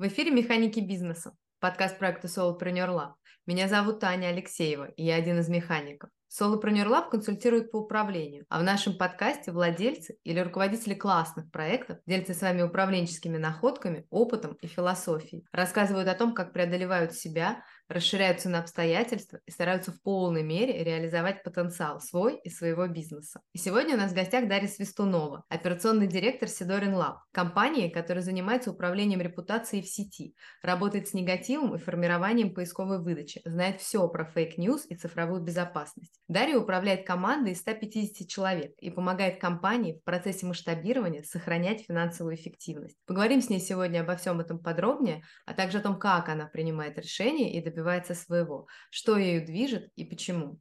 В эфире «Механики бизнеса», подкаст проекта Solopreneur Lab. Меня зовут Таня Алексеева, и я один из механиков. Solopreneur Lab консультирует по управлению, а в нашем подкасте владельцы или руководители классных проектов делятся с вами управленческими находками, опытом и философией, рассказывают о том, как преодолевают себя, расширяются на обстоятельства и стараются в полной мере реализовать потенциал свой и своего бизнеса. И сегодня у нас в гостях Дарья Свистунова, операционный директор Сидорин Lab, компании, которая занимается управлением репутацией в сети, работает с негативом и формированием поисковой выдачи, знает все про fake news и цифровую безопасность. Дарья управляет командой из 150 человек и помогает компании в процессе масштабирования сохранять финансовую эффективность. Поговорим с ней сегодня обо всем этом подробнее, а также о том, как она принимает решения и добивается добивается своего, что ею движет и почему.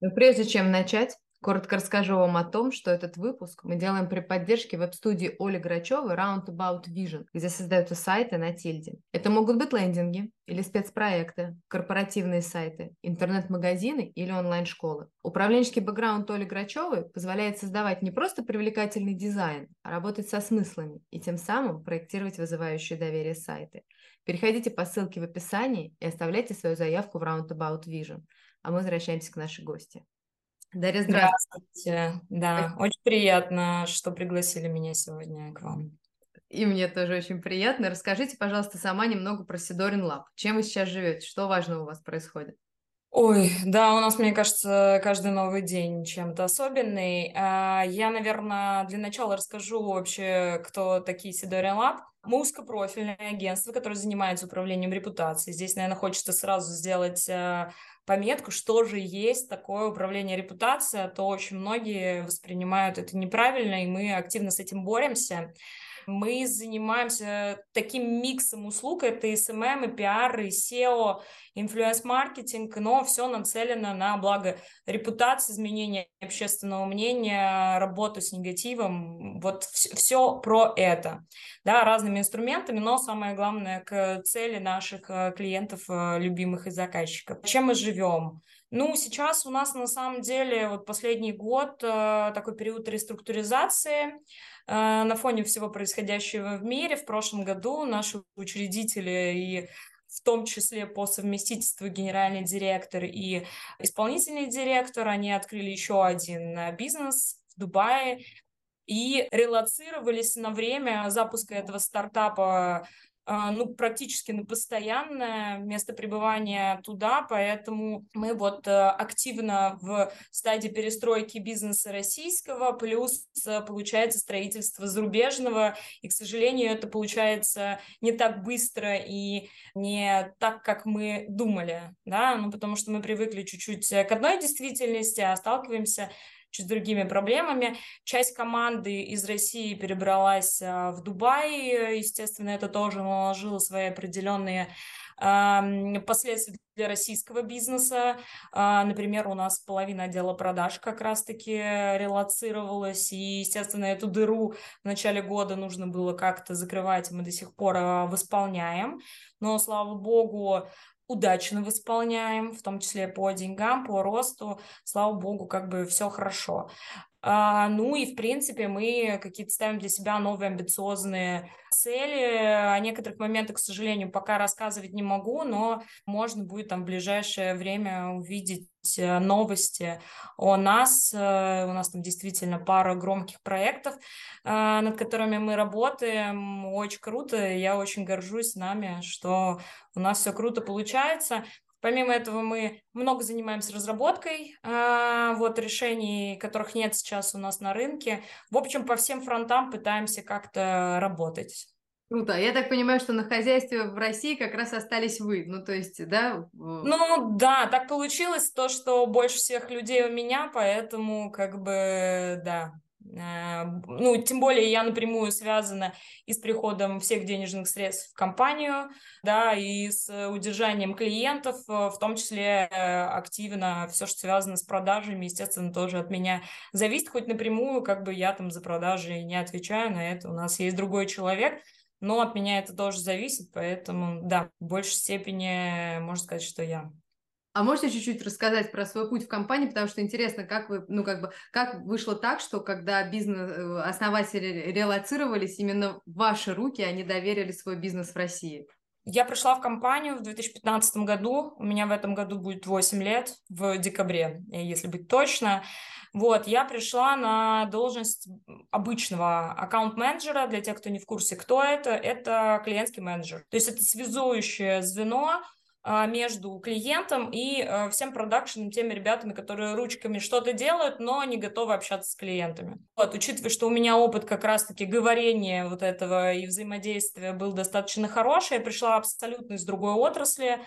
Но прежде чем начать, коротко расскажу вам о том, что этот выпуск мы делаем при поддержке веб-студии Оли Грачевой Roundabout Vision, где создаются сайты на тильде. Это могут быть лендинги или спецпроекты, корпоративные сайты, интернет-магазины или онлайн-школы. Управленческий бэкграунд Оли Грачевой позволяет создавать не просто привлекательный дизайн, а работать со смыслами и тем самым проектировать вызывающие доверие сайты – Переходите по ссылке в описании и оставляйте свою заявку в Roundabout Vision. А мы возвращаемся к нашей гости. Дарья, здравствуйте. здравствуйте. Да, очень приятно, что пригласили меня сегодня к вам. И мне тоже очень приятно. Расскажите, пожалуйста, сама немного про Sidorin Lab. Чем вы сейчас живете? Что важного у вас происходит? Ой, да, у нас, мне кажется, каждый новый день чем-то особенный. А, я, наверное, для начала расскажу вообще, кто такие Sidorin Lab. Мы узкопрофильное агентство, которое занимается управлением репутацией. Здесь, наверное, хочется сразу сделать э, пометку, что же есть такое управление репутацией, а то очень многие воспринимают это неправильно, и мы активно с этим боремся. Мы занимаемся таким миксом услуг, это и SMM, и PR, и SEO, influence-маркетинг, но все нацелено на благо репутации, изменения общественного мнения, работу с негативом, вот все про это, да, разными инструментами, но самое главное к цели наших э, клиентов, э, любимых и заказчиков. Чем мы живем? Ну, сейчас у нас на самом деле вот последний год э, такой период реструктуризации, Э, на фоне всего происходящего в мире. В прошлом году наши учредители и в том числе по совместительству генеральный директор и исполнительный директор, они открыли еще один э, бизнес в Дубае и релацировались на время запуска этого стартапа ну, практически на постоянное место пребывания туда, поэтому мы вот э, активно в стадии перестройки бизнеса российского, плюс э, получается строительство зарубежного, и, к сожалению, это получается не так быстро и не так, как мы думали, да, ну, потому что мы привыкли чуть-чуть к одной действительности, а сталкиваемся чуть с другими проблемами. Часть команды из России перебралась а, в Дубай, естественно, это тоже наложило свои определенные последствия для российского бизнеса. А, например, у нас половина отдела продаж как раз-таки релацировалась, и, естественно, эту дыру в начале года нужно было как-то закрывать, мы до сих пор а, восполняем. Но, слава богу, удачно восполняем, в том числе по деньгам, по росту, слава богу, как бы все хорошо. А, ну и, в принципе, мы какие-то ставим для себя новые амбициозные цели. О некоторых моментах, к сожалению, пока рассказывать не могу, но можно будет там в ближайшее время увидеть э, новости о нас. Э, у нас там действительно пара громких проектов, э, над которыми мы работаем. Очень круто. Я очень горжусь нами, что у нас все круто получается. Помимо этого мы много занимаемся разработкой э, вот решений, которых нет сейчас у нас на рынке. В общем, по всем фронтам пытаемся как-то работать. Круто. Я так понимаю, что на хозяйстве в России как раз остались вы. Ну, то есть, да? Ну, да, так получилось то, что больше всех людей у меня, поэтому, как бы, да, ну, тем более я напрямую связана и с приходом всех денежных средств в компанию, да, и с удержанием клиентов, э, в том числе э, активно все, что связано с продажами, естественно, тоже от меня зависит, хоть напрямую, как бы я там за продажи не отвечаю на это, у нас есть другой человек, но от меня это тоже зависит, поэтому, да, в большей степени можно сказать, что я. А можете чуть-чуть рассказать про свой путь в компании, потому что интересно, как вы, ну как бы, как вышло так, что когда бизнес э, основатели релацировались именно в ваши руки, они доверили свой бизнес в России? Я пришла в компанию в 2015 году, у меня в этом году будет 8 лет, в декабре, если быть точно. Вот, я пришла на должность обычного аккаунт-менеджера. Для тех, кто не в курсе, кто это, это клиентский менеджер. То есть это связующее звено между клиентом и а, всем продакшеном, теми ребятами, которые ручками что-то делают, но не готовы общаться с клиентами. Вот, учитывая, что у меня опыт как раз-таки говорения вот этого и взаимодействия был достаточно хороший, я пришла абсолютно из другой отрасли,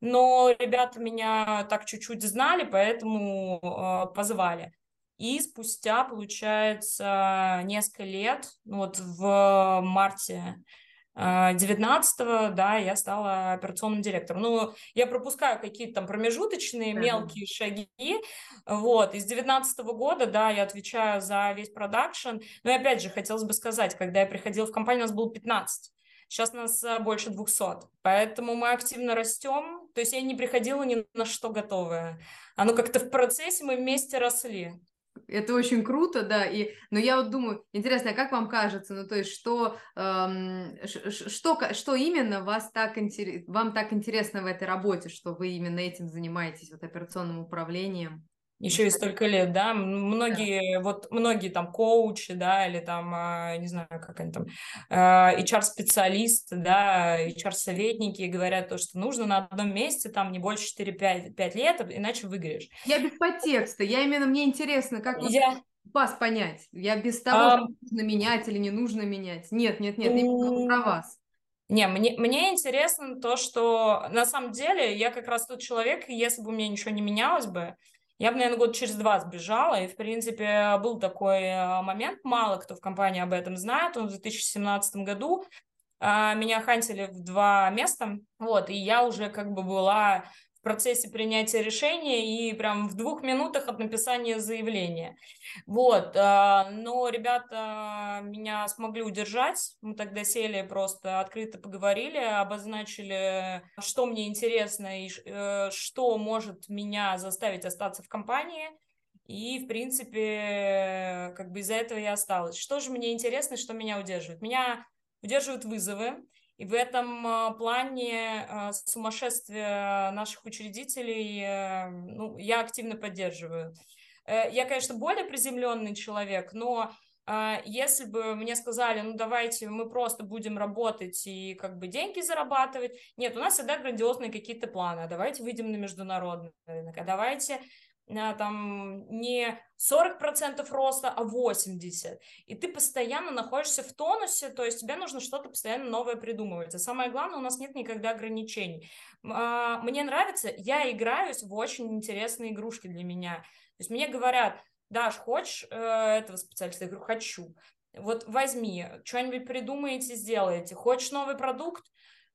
но ребята меня так чуть-чуть знали, поэтому э, позвали. И спустя, получается, несколько лет, ну вот в марте 19-го, да, я стала операционным директором. Ну, я пропускаю какие-то там промежуточные uh-huh. мелкие шаги, вот, из 19 -го года, да, я отвечаю за весь продакшн, но и опять же, хотелось бы сказать, когда я приходила в компанию, у нас было 15, сейчас нас э, больше 200, поэтому мы активно растем, то есть я не приходила ни на что готовая, оно как-то в процессе мы вместе росли. Это очень круто, да. И, но я вот думаю, интересно, а как вам кажется, ну то есть что, эм, что, что именно вас так интерес, вам так интересно в этой работе, что вы именно этим занимаетесь, вот операционным управлением? Еще и столько лет, да, многие, да. вот многие там коучи, да, или там, а, не знаю, как они там, HR-специалисты, да, HR-советники говорят то, что нужно на одном месте там не больше 4-5 лет, иначе выиграешь. Я без подтекста, я именно, мне интересно, как я... вас понять, я без того, а... нужно менять или не нужно менять, нет, нет, нет, именно про вас. Не, мне, мне интересно то, что на самом деле я как раз тот человек, если бы у меня ничего не менялось бы, я бы, наверное, год через два сбежала, и, в принципе, был такой э, момент, мало кто в компании об этом знает, он в 2017 году а, меня хантили в два места, вот, и я уже как бы была процессе принятия решения и прям в двух минутах от написания заявления. Вот, а, но ребята меня смогли удержать, мы тогда сели просто открыто поговорили, обозначили, что мне интересно и э, что может меня заставить остаться в компании, и, в принципе, как бы из-за этого я осталась. Что же мне интересно, что меня удерживает? Меня удерживают вызовы, и в этом а, плане а, сумасшествие наших учредителей э, ну, я активно поддерживаю. Э, я, конечно, более приземленный человек, но а, если бы мне сказали, ну давайте мы просто будем работать и как бы деньги зарабатывать, нет, у нас всегда грандиозные какие-то планы, давайте выйдем на международный рынок, а давайте там не 40% роста, а 80%. И ты постоянно находишься в тонусе, то есть тебе нужно что-то постоянно новое придумывать. А самое главное, у нас нет никогда ограничений. А, мне нравится, я играюсь в очень интересные игрушки для меня. То есть мне говорят, Даш, хочешь э, этого специалиста? Я говорю, хочу. Вот возьми, что-нибудь придумаете, сделаете. Хочешь новый продукт?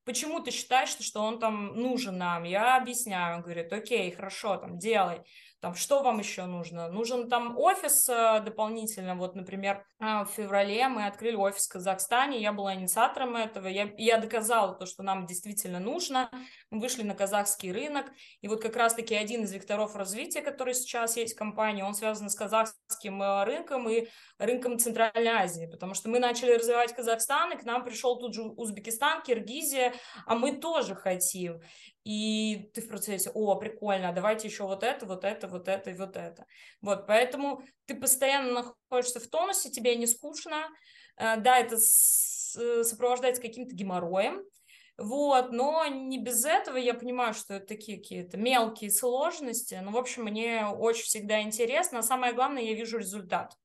Почему ты считаешь, что он там нужен нам? Я объясняю, он говорит, окей, хорошо, там, делай. Там, что вам еще нужно? Нужен там офис э, дополнительно. Вот, например, э, в феврале мы открыли офис в Казахстане. Я была инициатором этого. Я, я доказала то, что нам действительно нужно. Мы вышли на казахский рынок. И вот как раз-таки один из векторов развития, который сейчас есть в компании, он связан с казахским э, рынком и рынком Центральной Азии. Потому что мы начали развивать Казахстан, и к нам пришел тут же Узбекистан, Киргизия, а мы тоже хотим и ты в процессе, о, прикольно, давайте еще вот это, вот это, вот это и вот это. Вот, поэтому ты постоянно находишься в тонусе, тебе не скучно, э, да, это сопровождается каким-то геморроем, вот, но не без этого я понимаю, что это такие какие-то мелкие сложности, но, в общем, мне очень всегда интересно, а самое главное, я вижу результат.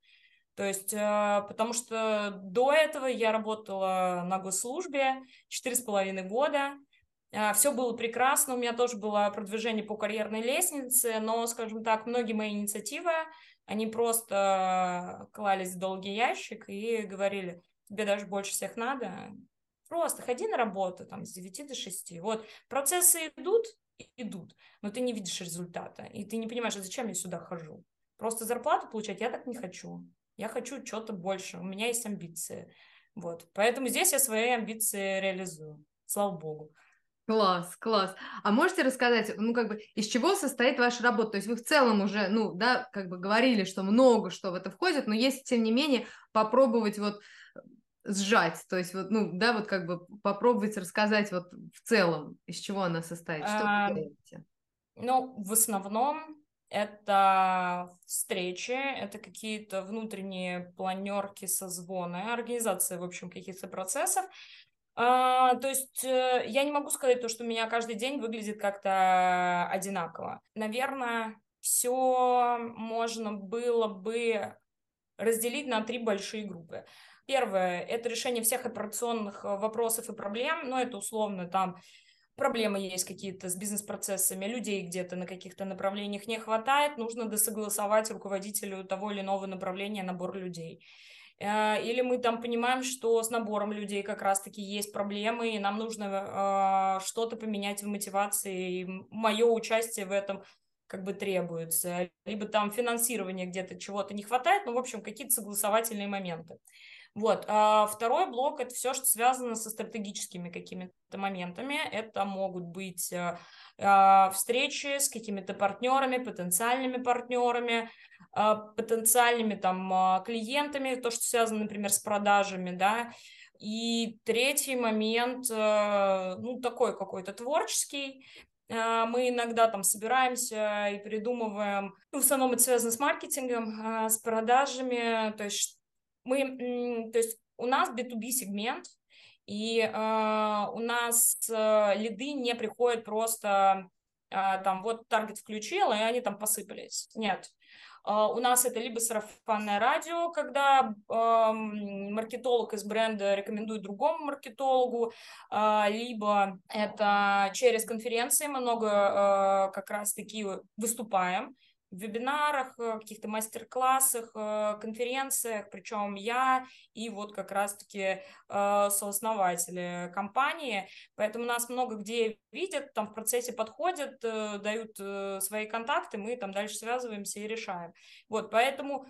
То есть, э, потому что до этого я работала на госслужбе четыре с половиной года, а, Все было прекрасно, у меня тоже было продвижение по карьерной лестнице, но, скажем так, многие мои инициативы, они просто клались в долгий ящик и говорили, тебе даже больше всех надо, просто ходи на работу там с 9 до 6. Вот, процессы идут, идут, но ты не видишь результата, и ты не понимаешь, а зачем я сюда хожу. Просто зарплату получать я так не хочу. Я хочу что-то больше, у меня есть амбиции. Вот, поэтому здесь я свои амбиции реализую, слава богу. Класс, класс. А можете рассказать, ну, как бы, из чего состоит ваша работа? То есть вы в целом уже, ну, да, как бы говорили, что много что в это входит, но если, тем не менее, попробовать вот сжать, то есть вот, ну, да, вот как бы попробовать рассказать вот в целом, из чего она состоит, что вы делаете? Ну, в основном это встречи, это какие-то внутренние планерки, созвоны, организация, в общем, каких-то процессов. А, то есть э, я не могу сказать то, что у меня каждый день выглядит как-то одинаково. Наверное, все можно было бы разделить на три большие группы. Первое – это решение всех операционных э, вопросов и проблем, но это условно там проблемы есть какие-то с бизнес-процессами, людей где-то на каких-то направлениях не хватает, нужно досогласовать руководителю того или иного направления набор людей. Э, или мы там понимаем, что с набором людей как раз-таки есть проблемы, и нам нужно э, что-то поменять в мотивации, и мое участие в этом как бы требуется. Либо там финансирование где-то чего-то не хватает, ну, в общем, какие-то согласовательные моменты. Вот. А второй блок – это все, что связано со стратегическими какими-то моментами. Это могут быть э, а, встречи с какими-то партнерами, потенциальными партнерами, а, потенциальными там а, клиентами, то, что связано, например, с продажами, да. И третий момент, э, ну, такой какой-то творческий, мы иногда там собираемся и придумываем, ну, в основном это связано с маркетингом, с продажами, то есть мы, то есть у нас B2B сегмент, и э, у нас э, лиды не приходят просто э, там вот таргет включил, и они там посыпались. Нет. У нас это либо сарафанное радио, когда uh, маркетолог из бренда рекомендует другому маркетологу, uh, либо это через конференции мы много как раз-таки выступаем, в вебинарах, э, каких-то мастер-классах, э, конференциях, причем я и вот как раз-таки э, сооснователи компании, поэтому нас много где видят, там в процессе подходят, дают свои контакты, мы там дальше связываемся и решаем. Вот, поэтому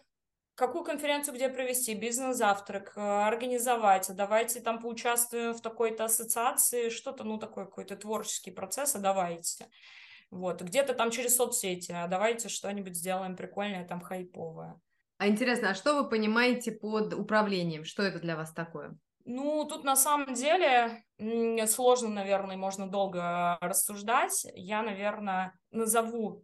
какую конференцию где провести, бизнес-завтрак, организовать, давайте там поучаствуем в такой-то ассоциации, что-то, ну, такой какой-то творческий процесс, а давайте. Вот, где-то там через соцсети, а давайте что-нибудь сделаем прикольное, там хайповое. А интересно, а что вы понимаете под управлением? Что это для вас такое? Ну, тут на самом деле сложно, наверное, можно долго рассуждать. Я, наверное, назову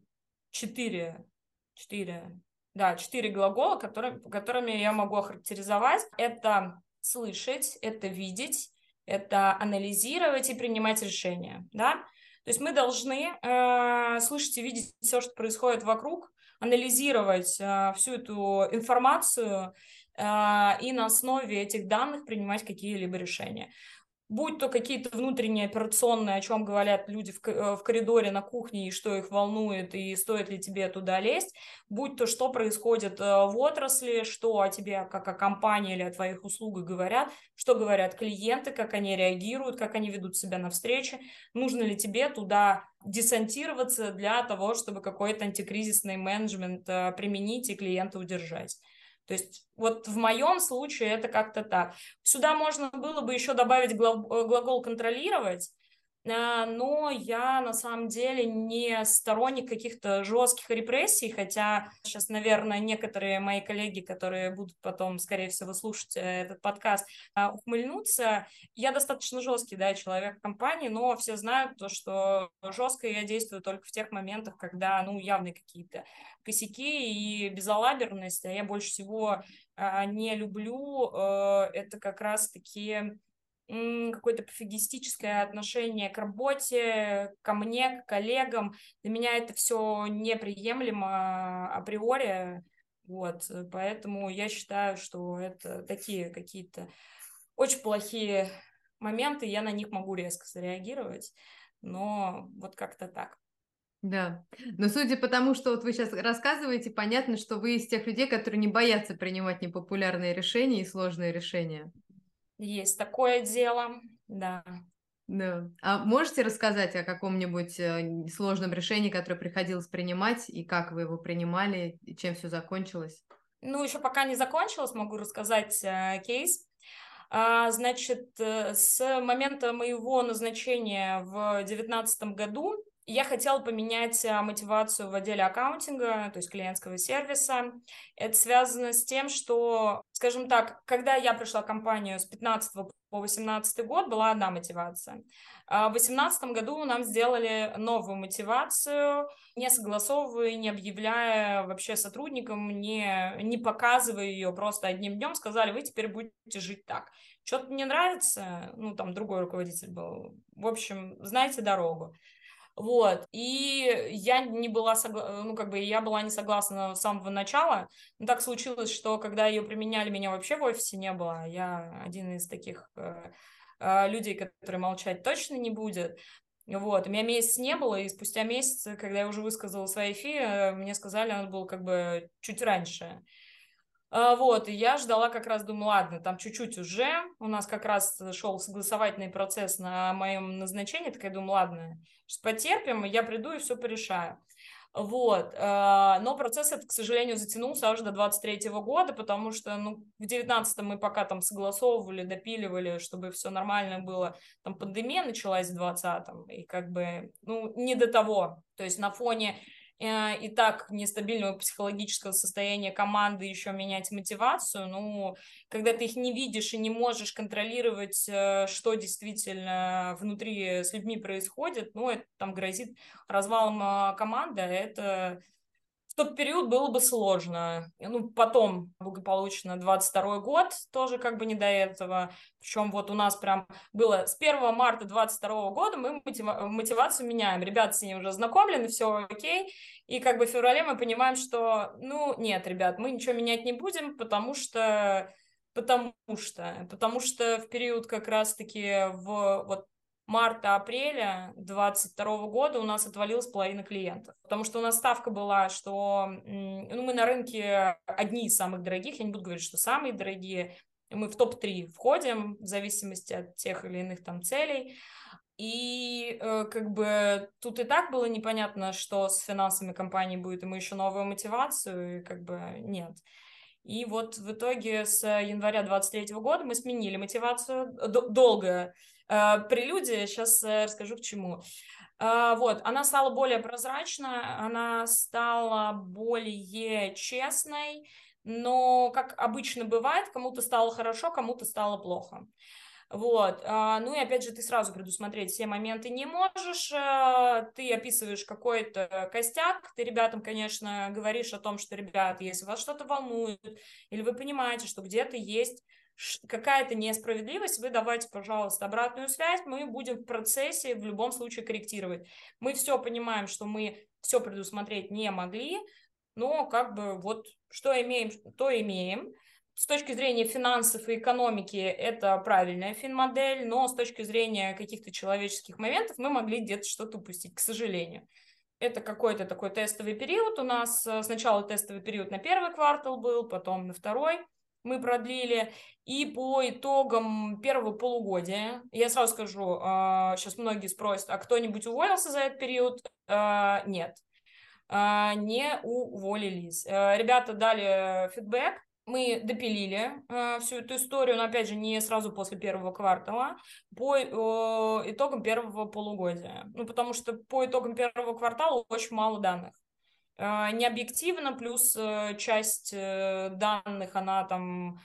четыре, четыре, да, четыре глагола, которые, которыми я могу охарактеризовать. Это слышать, это видеть, это анализировать и принимать решения, да. То есть мы должны э, слышать и видеть все, что происходит вокруг, анализировать э, всю эту информацию э, и на основе этих данных принимать какие-либо решения будь то какие-то внутренние операционные, о чем говорят люди в, э, в коридоре на кухне, и что их волнует, и стоит ли тебе туда лезть, будь то что происходит э, в отрасли, что о тебе как о компании или о твоих услугах говорят, что говорят клиенты, как они реагируют, как они ведут себя на встрече, нужно ли тебе туда десантироваться для того, чтобы какой-то антикризисный менеджмент э, применить и клиента удержать. То есть вот в моем случае это как-то так. Сюда можно было бы еще добавить глагол «контролировать», но я на самом деле не сторонник каких-то жестких репрессий, хотя сейчас, наверное, некоторые мои коллеги, которые будут потом, скорее всего, слушать э, этот подкаст, а, ухмыльнутся. Я достаточно жесткий, да, человек в компании, но все знают то, что жестко я действую только в тех моментах, когда, ну, явные какие-то косяки и безалаберность, а я больше всего а, не люблю, э, это как раз-таки какое-то пофигистическое отношение к работе, ко мне, к коллегам. Для меня это все неприемлемо априори. Вот, поэтому я считаю, что это такие какие-то очень плохие моменты, я на них могу резко среагировать, но вот как-то так. Да, но судя по тому, что вот вы сейчас рассказываете, понятно, что вы из тех людей, которые не боятся принимать непопулярные решения и сложные решения. Есть такое дело, да. Да. А можете рассказать о каком-нибудь э, сложном решении, которое приходилось принимать, и как вы его принимали, и чем все закончилось? Ну, еще пока не закончилось, могу рассказать э, кейс. А, значит, э, с момента моего назначения в 2019 году я хотела поменять а, мотивацию в отделе аккаунтинга, то есть клиентского сервиса. Это связано с тем, что, скажем так, когда я пришла в компанию с 15 по 18 год, была одна мотивация. А в 2018 году нам сделали новую мотивацию, не согласовывая, не объявляя вообще сотрудникам, не, не показывая ее просто одним днем, сказали, вы теперь будете жить так. Что-то не нравится, ну, там другой руководитель был. В общем, знаете дорогу. Вот, и я не была согласна, ну, как бы я была не согласна с самого начала, но так случилось, что когда ее применяли, меня вообще в офисе не было, я один из таких э, э, людей, которые молчать точно не будет, вот, у меня месяц не было, и спустя месяц, когда я уже высказала свои фи, э, мне сказали, он был как бы чуть раньше, вот, и я ждала как раз, думаю, ладно, там чуть-чуть уже, у нас как раз шел согласовательный процесс на моем назначении, так я думаю, ладно, потерпим, я приду и все порешаю. Вот, а, но процесс этот, к сожалению, затянулся аж до 23 года, потому что, ну, в 19 мы пока там согласовывали, допиливали, чтобы все нормально было, там пандемия началась в 20 и как бы, ну, не до того, то есть на фоне Э, и так нестабильного психологического состояния команды еще менять мотивацию, ну, когда ты их не видишь и не можешь контролировать, э, что действительно внутри с людьми происходит, ну, это там грозит развалом а, команды, а это в тот период было бы сложно. Ну, потом благополучно 22 год, тоже как бы не до этого. Причем вот у нас прям было с 1 марта 22 года мы мотивацию меняем. Ребята с ней уже знакомлены, все окей. И как бы в феврале мы понимаем, что, ну, нет, ребят, мы ничего менять не будем, потому что Потому что, потому что в период как раз-таки в вот марта-апреля 2022 года у нас отвалилась половина клиентов. Потому что у нас ставка была, что ну, мы на рынке одни из самых дорогих, я не буду говорить, что самые дорогие, мы в топ-3 входим в зависимости от тех или иных там целей. И э, как бы тут и так было непонятно, что с финансами компании будет, и мы еще новую мотивацию, и как бы нет. И вот в итоге с января 23 года мы сменили мотивацию. Долго э, прелюдия, сейчас э, расскажу к чему. Э, вот, она стала более прозрачной, она стала более честной, но, как обычно бывает, кому-то стало хорошо, кому-то стало плохо. Вот. Ну и опять же, ты сразу предусмотреть все моменты не можешь. Ты описываешь какой-то костяк, ты ребятам, конечно, говоришь о том, что, ребят, если вас что-то волнует, или вы понимаете, что где-то есть какая-то несправедливость, вы давайте, пожалуйста, обратную связь, мы будем в процессе в любом случае корректировать. Мы все понимаем, что мы все предусмотреть не могли, но как бы вот что имеем, то имеем с точки зрения финансов и экономики это правильная финмодель, но с точки зрения каких-то человеческих моментов мы могли где-то что-то упустить, к сожалению. Это какой-то такой тестовый период у нас. Сначала тестовый период на первый квартал был, потом на второй мы продлили. И по итогам первого полугодия, я сразу скажу, сейчас а, многие спросят, а кто-нибудь уволился за этот период? А, нет, а, не уволились. Ребята дали фидбэк, мы допилили всю эту историю, но, опять же, не сразу после первого квартала, по итогам первого полугодия. Ну, потому что по итогам первого квартала очень мало данных. Э, не объективно, плюс э, часть э, данных, она там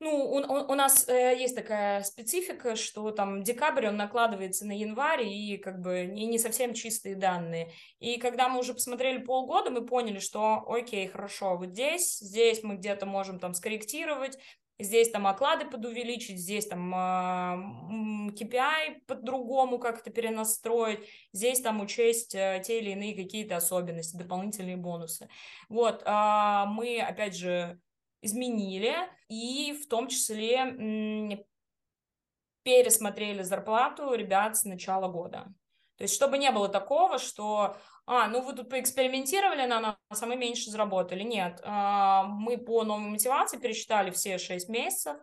ну, у, у, нас э, есть такая специфика, что там декабрь, он накладывается на январь, и как бы не, не совсем чистые данные. И когда мы уже посмотрели полгода, мы поняли, что окей, хорошо, вот здесь, здесь мы где-то можем там скорректировать, здесь там оклады подувеличить, здесь там KPI по-другому как-то перенастроить, здесь там учесть э, те или иные какие-то особенности, дополнительные бонусы. Вот, э, мы, опять же, изменили, и в том числе пересмотрели зарплату ребят с начала года. То есть, чтобы не было такого, что, а, ну вы тут поэкспериментировали на нас, а мы меньше заработали. Нет, а, мы по новой мотивации пересчитали все 6 месяцев,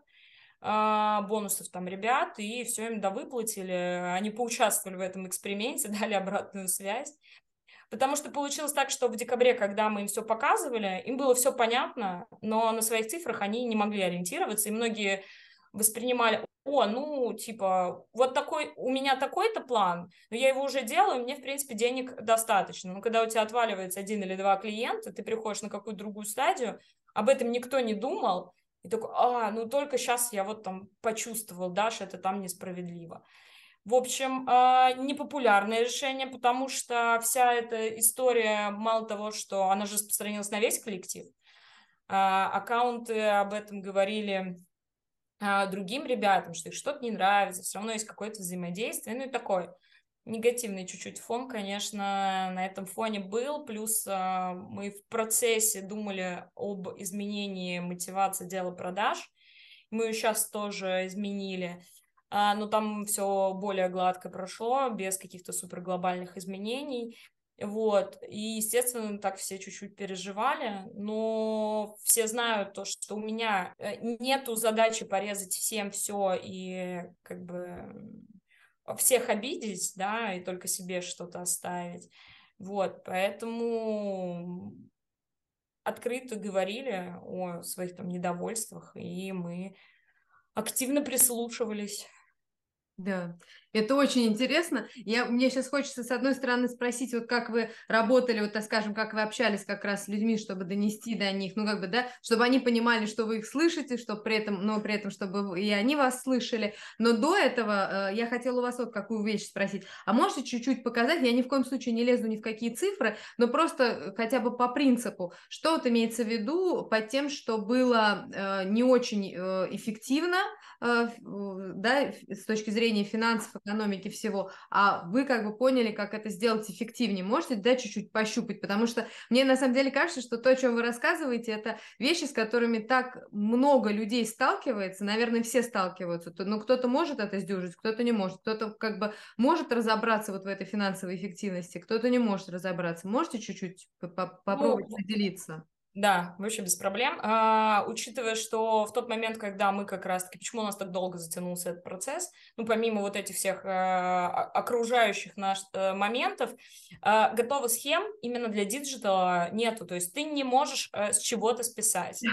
а, бонусов там ребят, и все им довыплатили. Они поучаствовали в этом эксперименте, дали обратную связь. Потому что получилось так, что в декабре, когда мы им все показывали, им было все понятно, но на своих цифрах они не могли ориентироваться, и многие воспринимали, о, ну, типа, вот такой, у меня такой-то план, но я его уже делаю, мне, в принципе, денег достаточно. Но когда у тебя отваливается один или два клиента, ты приходишь на какую-то другую стадию, об этом никто не думал, и такой, а, ну только сейчас я вот там почувствовал, Даша, это там несправедливо. В общем, а, непопулярное решение, потому что вся эта история, мало того, что она же распространилась на весь коллектив, а, аккаунты об этом говорили другим ребятам, что их что-то не нравится, все равно есть какое-то взаимодействие, ну и такой негативный чуть-чуть фон, конечно, на этом фоне был, плюс а, мы в процессе думали об изменении мотивации дела продаж, мы ее сейчас тоже изменили, а, но там все более гладко прошло, без каких-то супер глобальных изменений, вот, и, естественно, так все чуть-чуть переживали, но все знают то, что у меня э, нету задачи порезать всем все и как бы всех обидеть, да, и только себе что-то оставить. Вот, поэтому открыто говорили о своих там недовольствах, и мы активно прислушивались. Да, это очень интересно. Я, мне сейчас хочется, с одной стороны, спросить, вот как вы работали, вот так скажем, как вы общались как раз с людьми, чтобы донести до них, ну, как бы, да, чтобы они понимали, что вы их слышите, чтобы при этом, но при этом, чтобы и они вас слышали. Но до этого э, я хотела у вас вот какую вещь спросить. А можете чуть-чуть показать, я ни в коем случае не лезу ни в какие цифры, но просто э, хотя бы по принципу, что вот имеется в виду под тем, что было э, не очень э, эффективно, э, да, с точки зрения финансов, экономики всего, а вы как бы поняли, как это сделать эффективнее. Можете, да, чуть-чуть пощупать, потому что мне на самом деле кажется, что то, о чем вы рассказываете, это вещи, с которыми так много людей сталкивается, наверное, все сталкиваются, но кто-то может это сдюжить, кто-то не может, кто-то как бы может разобраться вот в этой финансовой эффективности, кто-то не может разобраться. Можете чуть-чуть попробовать ну, поделиться? Да, вообще без проблем. А, учитывая, что в тот момент, когда мы как раз-таки, почему у нас так долго затянулся этот процесс, ну, помимо вот этих всех а, окружающих наш а, моментов, а, готовых схем именно для digital а нету, то есть ты не можешь а, с чего-то списать.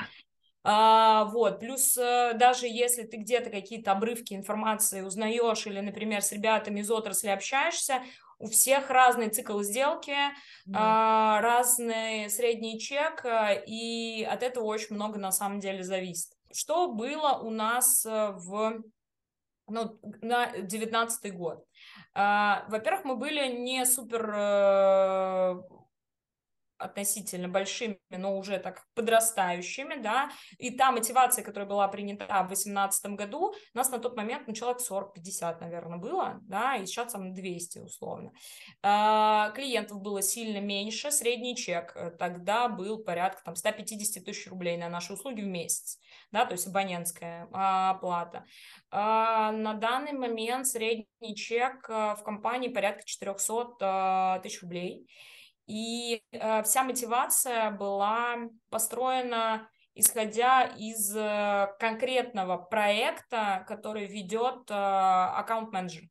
А, вот, плюс а, даже если ты где-то какие-то обрывки информации узнаешь или, например, с ребятами из отрасли общаешься, у всех разный цикл сделки, мм. а, разный средний чек, э, и от этого очень много на самом деле зависит. Что было у нас э, в ну, на девятнадцатый год? А, во-первых, мы были не супер э, относительно большими, но уже так подрастающими, да, и та мотивация, которая была принята в 2018 году, у нас на тот момент, ну, человек 40-50, наверное, было, да, и сейчас там 200 условно. А, клиентов было сильно меньше, средний чек э, тогда был порядка там 150 тысяч рублей на наши услуги в месяц, да, то есть абонентская оплата. А, на данный момент средний чек э, в компании порядка 400 э, тысяч рублей, и э, вся мотивация была построена исходя из э, конкретного проекта, который ведет э, аккаунт-менеджер.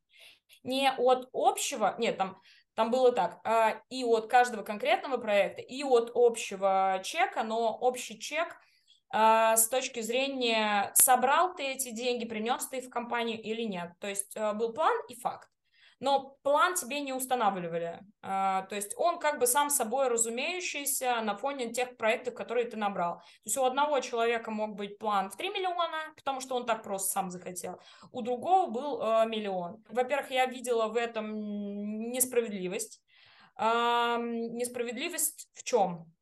Не от общего, нет, там, там было так, э, и от каждого конкретного проекта, и от общего чека, но общий чек э, с точки зрения, собрал ты эти деньги, принес ты их в компанию или нет. То есть э, был план и факт но план тебе не устанавливали. А, то есть он как бы сам собой разумеющийся на фоне тех проектов, которые ты набрал. То есть у одного человека мог быть план в 3 миллиона, потому что он так просто сам захотел. У другого был э, миллион. Во-первых, я видела в этом несправедливость. Несправедливость в чем?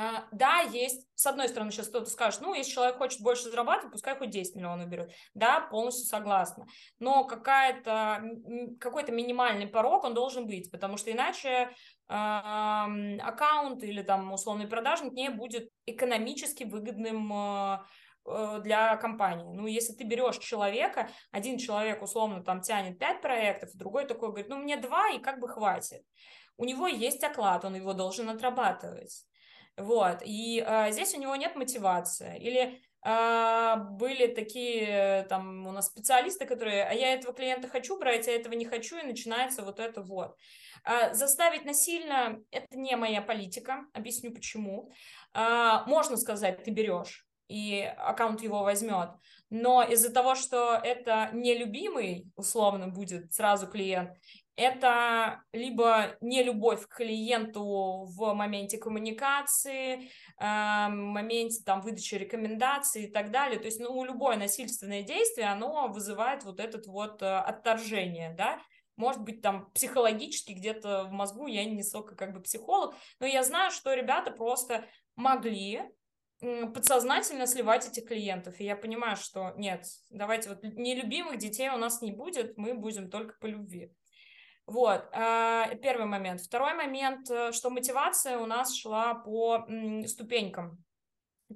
А, да, есть, с одной стороны, сейчас кто-то скажет, ну, если человек хочет больше зарабатывать, пускай хоть 10 миллионов берет. Да, полностью согласна. Но какая-то, какой-то минимальный порог он должен быть, потому что иначе э, аккаунт или там условный продажник не будет экономически выгодным э, для компании. Ну, если ты берешь человека, один человек условно там тянет 5 проектов, другой такой говорит, ну, мне 2 и как бы хватит. У него есть оклад, он его должен отрабатывать. Вот, и а, здесь у него нет мотивации. Или а, были такие там у нас специалисты, которые, а я этого клиента хочу брать, а этого не хочу, и начинается вот это вот. А, заставить насильно – это не моя политика, объясню почему. А, можно сказать, ты берешь, и аккаунт его возьмет. Но из-за того, что это нелюбимый, условно, будет сразу клиент, это либо не любовь к клиенту в моменте коммуникации, э, моменте там выдачи рекомендаций и так далее. То есть, ну, любое насильственное действие, оно вызывает вот этот вот э, отторжение, да, может быть, там психологически где-то в мозгу, я не столько как бы психолог, но я знаю, что ребята просто могли подсознательно сливать этих клиентов. И я понимаю, что нет, давайте вот нелюбимых детей у нас не будет, мы будем только по любви. Вот, э, первый момент. Второй момент, э, что мотивация у нас шла по ступенькам.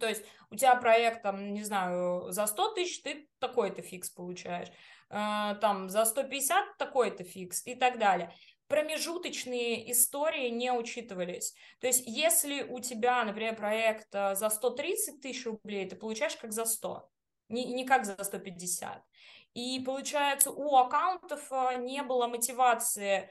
То есть у тебя проект, там, не знаю, за 100 тысяч ты такой-то фикс получаешь, э, там, за 150 такой-то фикс и так далее. Промежуточные истории не учитывались. То есть если у тебя, например, проект за 130 тысяч рублей, ты получаешь как за 100, не, не как за 150. И получается, у аккаунтов а, не было мотивации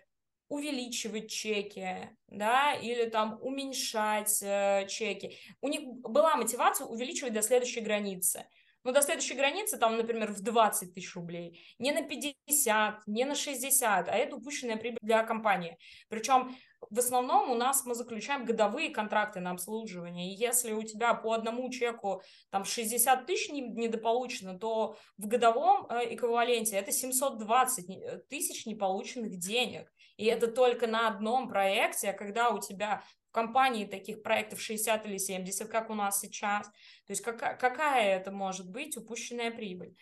увеличивать чеки, да, или там уменьшать э, чеки. У них была мотивация увеличивать до следующей границы. Но до следующей границы, там, например, в 20 тысяч рублей, не на 50, не на 60, а это упущенная прибыль для компании. Причем в основном у нас мы заключаем годовые контракты на обслуживание. И если у тебя по одному чеку там 60 тысяч недополучено, то в годовом э, эквиваленте это 720 э, тысяч неполученных денег. И это только на одном проекте, а когда у тебя компании таких проектов 60 или 70, как у нас сейчас, то есть какая, какая это может быть упущенная прибыль.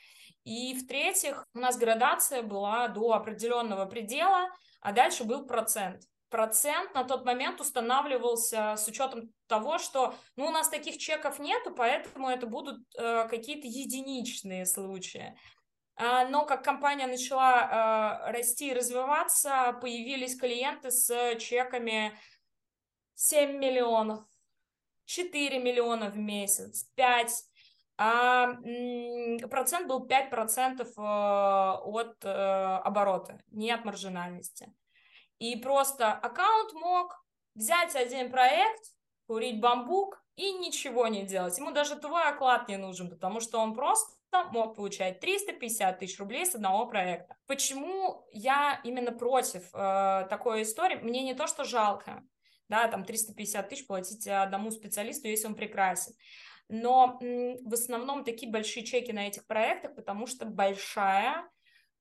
И в-третьих, у нас градация была до определенного предела, а дальше был процент процент на тот момент устанавливался с учетом того, что ну, у нас таких чеков нету, поэтому это будут э, какие-то единичные случаи. А, но как компания начала э, расти и развиваться, появились клиенты с чеками 7 миллионов, 4 миллиона в месяц, 5 а процент был 5% э, от э, оборота, не от маржинальности. И просто аккаунт мог взять один проект, курить бамбук и ничего не делать. Ему даже твой оклад не нужен, потому что он просто мог получать 350 тысяч рублей с одного проекта. Почему я именно против э, такой истории? Мне не то, что жалко, да, там 350 тысяч платить одному специалисту, если он прекрасен. Но в основном такие большие чеки на этих проектах, потому что большая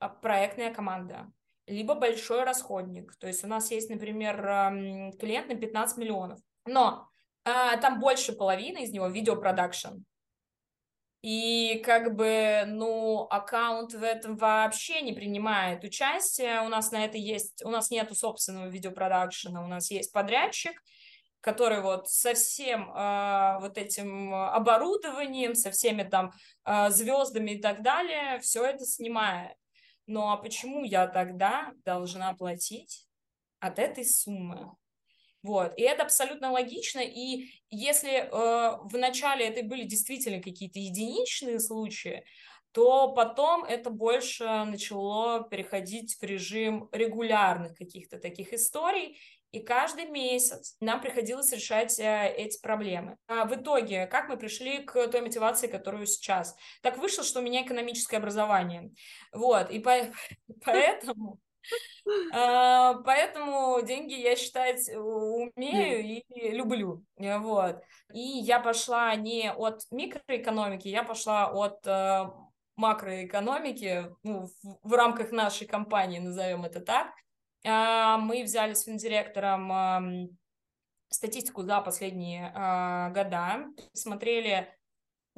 э, проектная команда либо большой расходник. То есть у нас есть, например, клиент на 15 миллионов, но а, там больше половины из него видеопродакшн. И как бы, ну, аккаунт в этом вообще не принимает участие. У нас на это есть, у нас нету собственного видеопродакшена, у нас есть подрядчик, который вот со всем э, вот этим оборудованием, со всеми там э, звездами и так далее, все это снимает. Ну а почему я тогда должна платить от этой суммы? Вот, и это абсолютно логично, и если э, в начале это были действительно какие-то единичные случаи, то потом это больше начало переходить в режим регулярных каких-то таких историй, и каждый месяц нам приходилось решать э, эти проблемы. А в итоге, как мы пришли к той мотивации, которую сейчас? Так вышло, что у меня экономическое образование. Вот, и по поэтому... А, поэтому деньги я считать умею и люблю, вот. И я пошла не от микроэкономики, я пошла от э, макроэкономики ну, в, в рамках нашей компании, назовем это так. А, мы взяли с финдиректором статистику за последние а, года, смотрели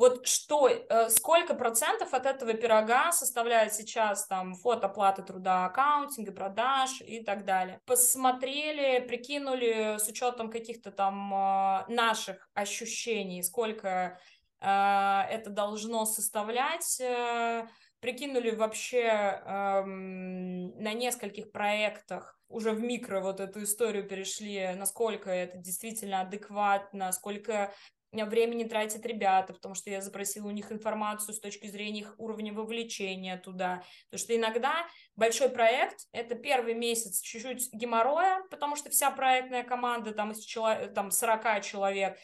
вот что, э, сколько процентов от этого пирога составляет сейчас там фото оплаты труда, аккаунтинга, продаж и так далее. Посмотрели, прикинули с учетом каких-то там а, наших ощущений, сколько это должно составлять э, прикинули вообще эм, на нескольких проектах, уже в микро вот эту историю перешли, насколько это действительно адекватно, сколько времени тратят ребята, потому что я запросила у них информацию с точки зрения их уровня вовлечения туда. Потому что иногда большой проект — это первый месяц чуть-чуть геморроя, потому что вся проектная команда там из человек, там 40 человек,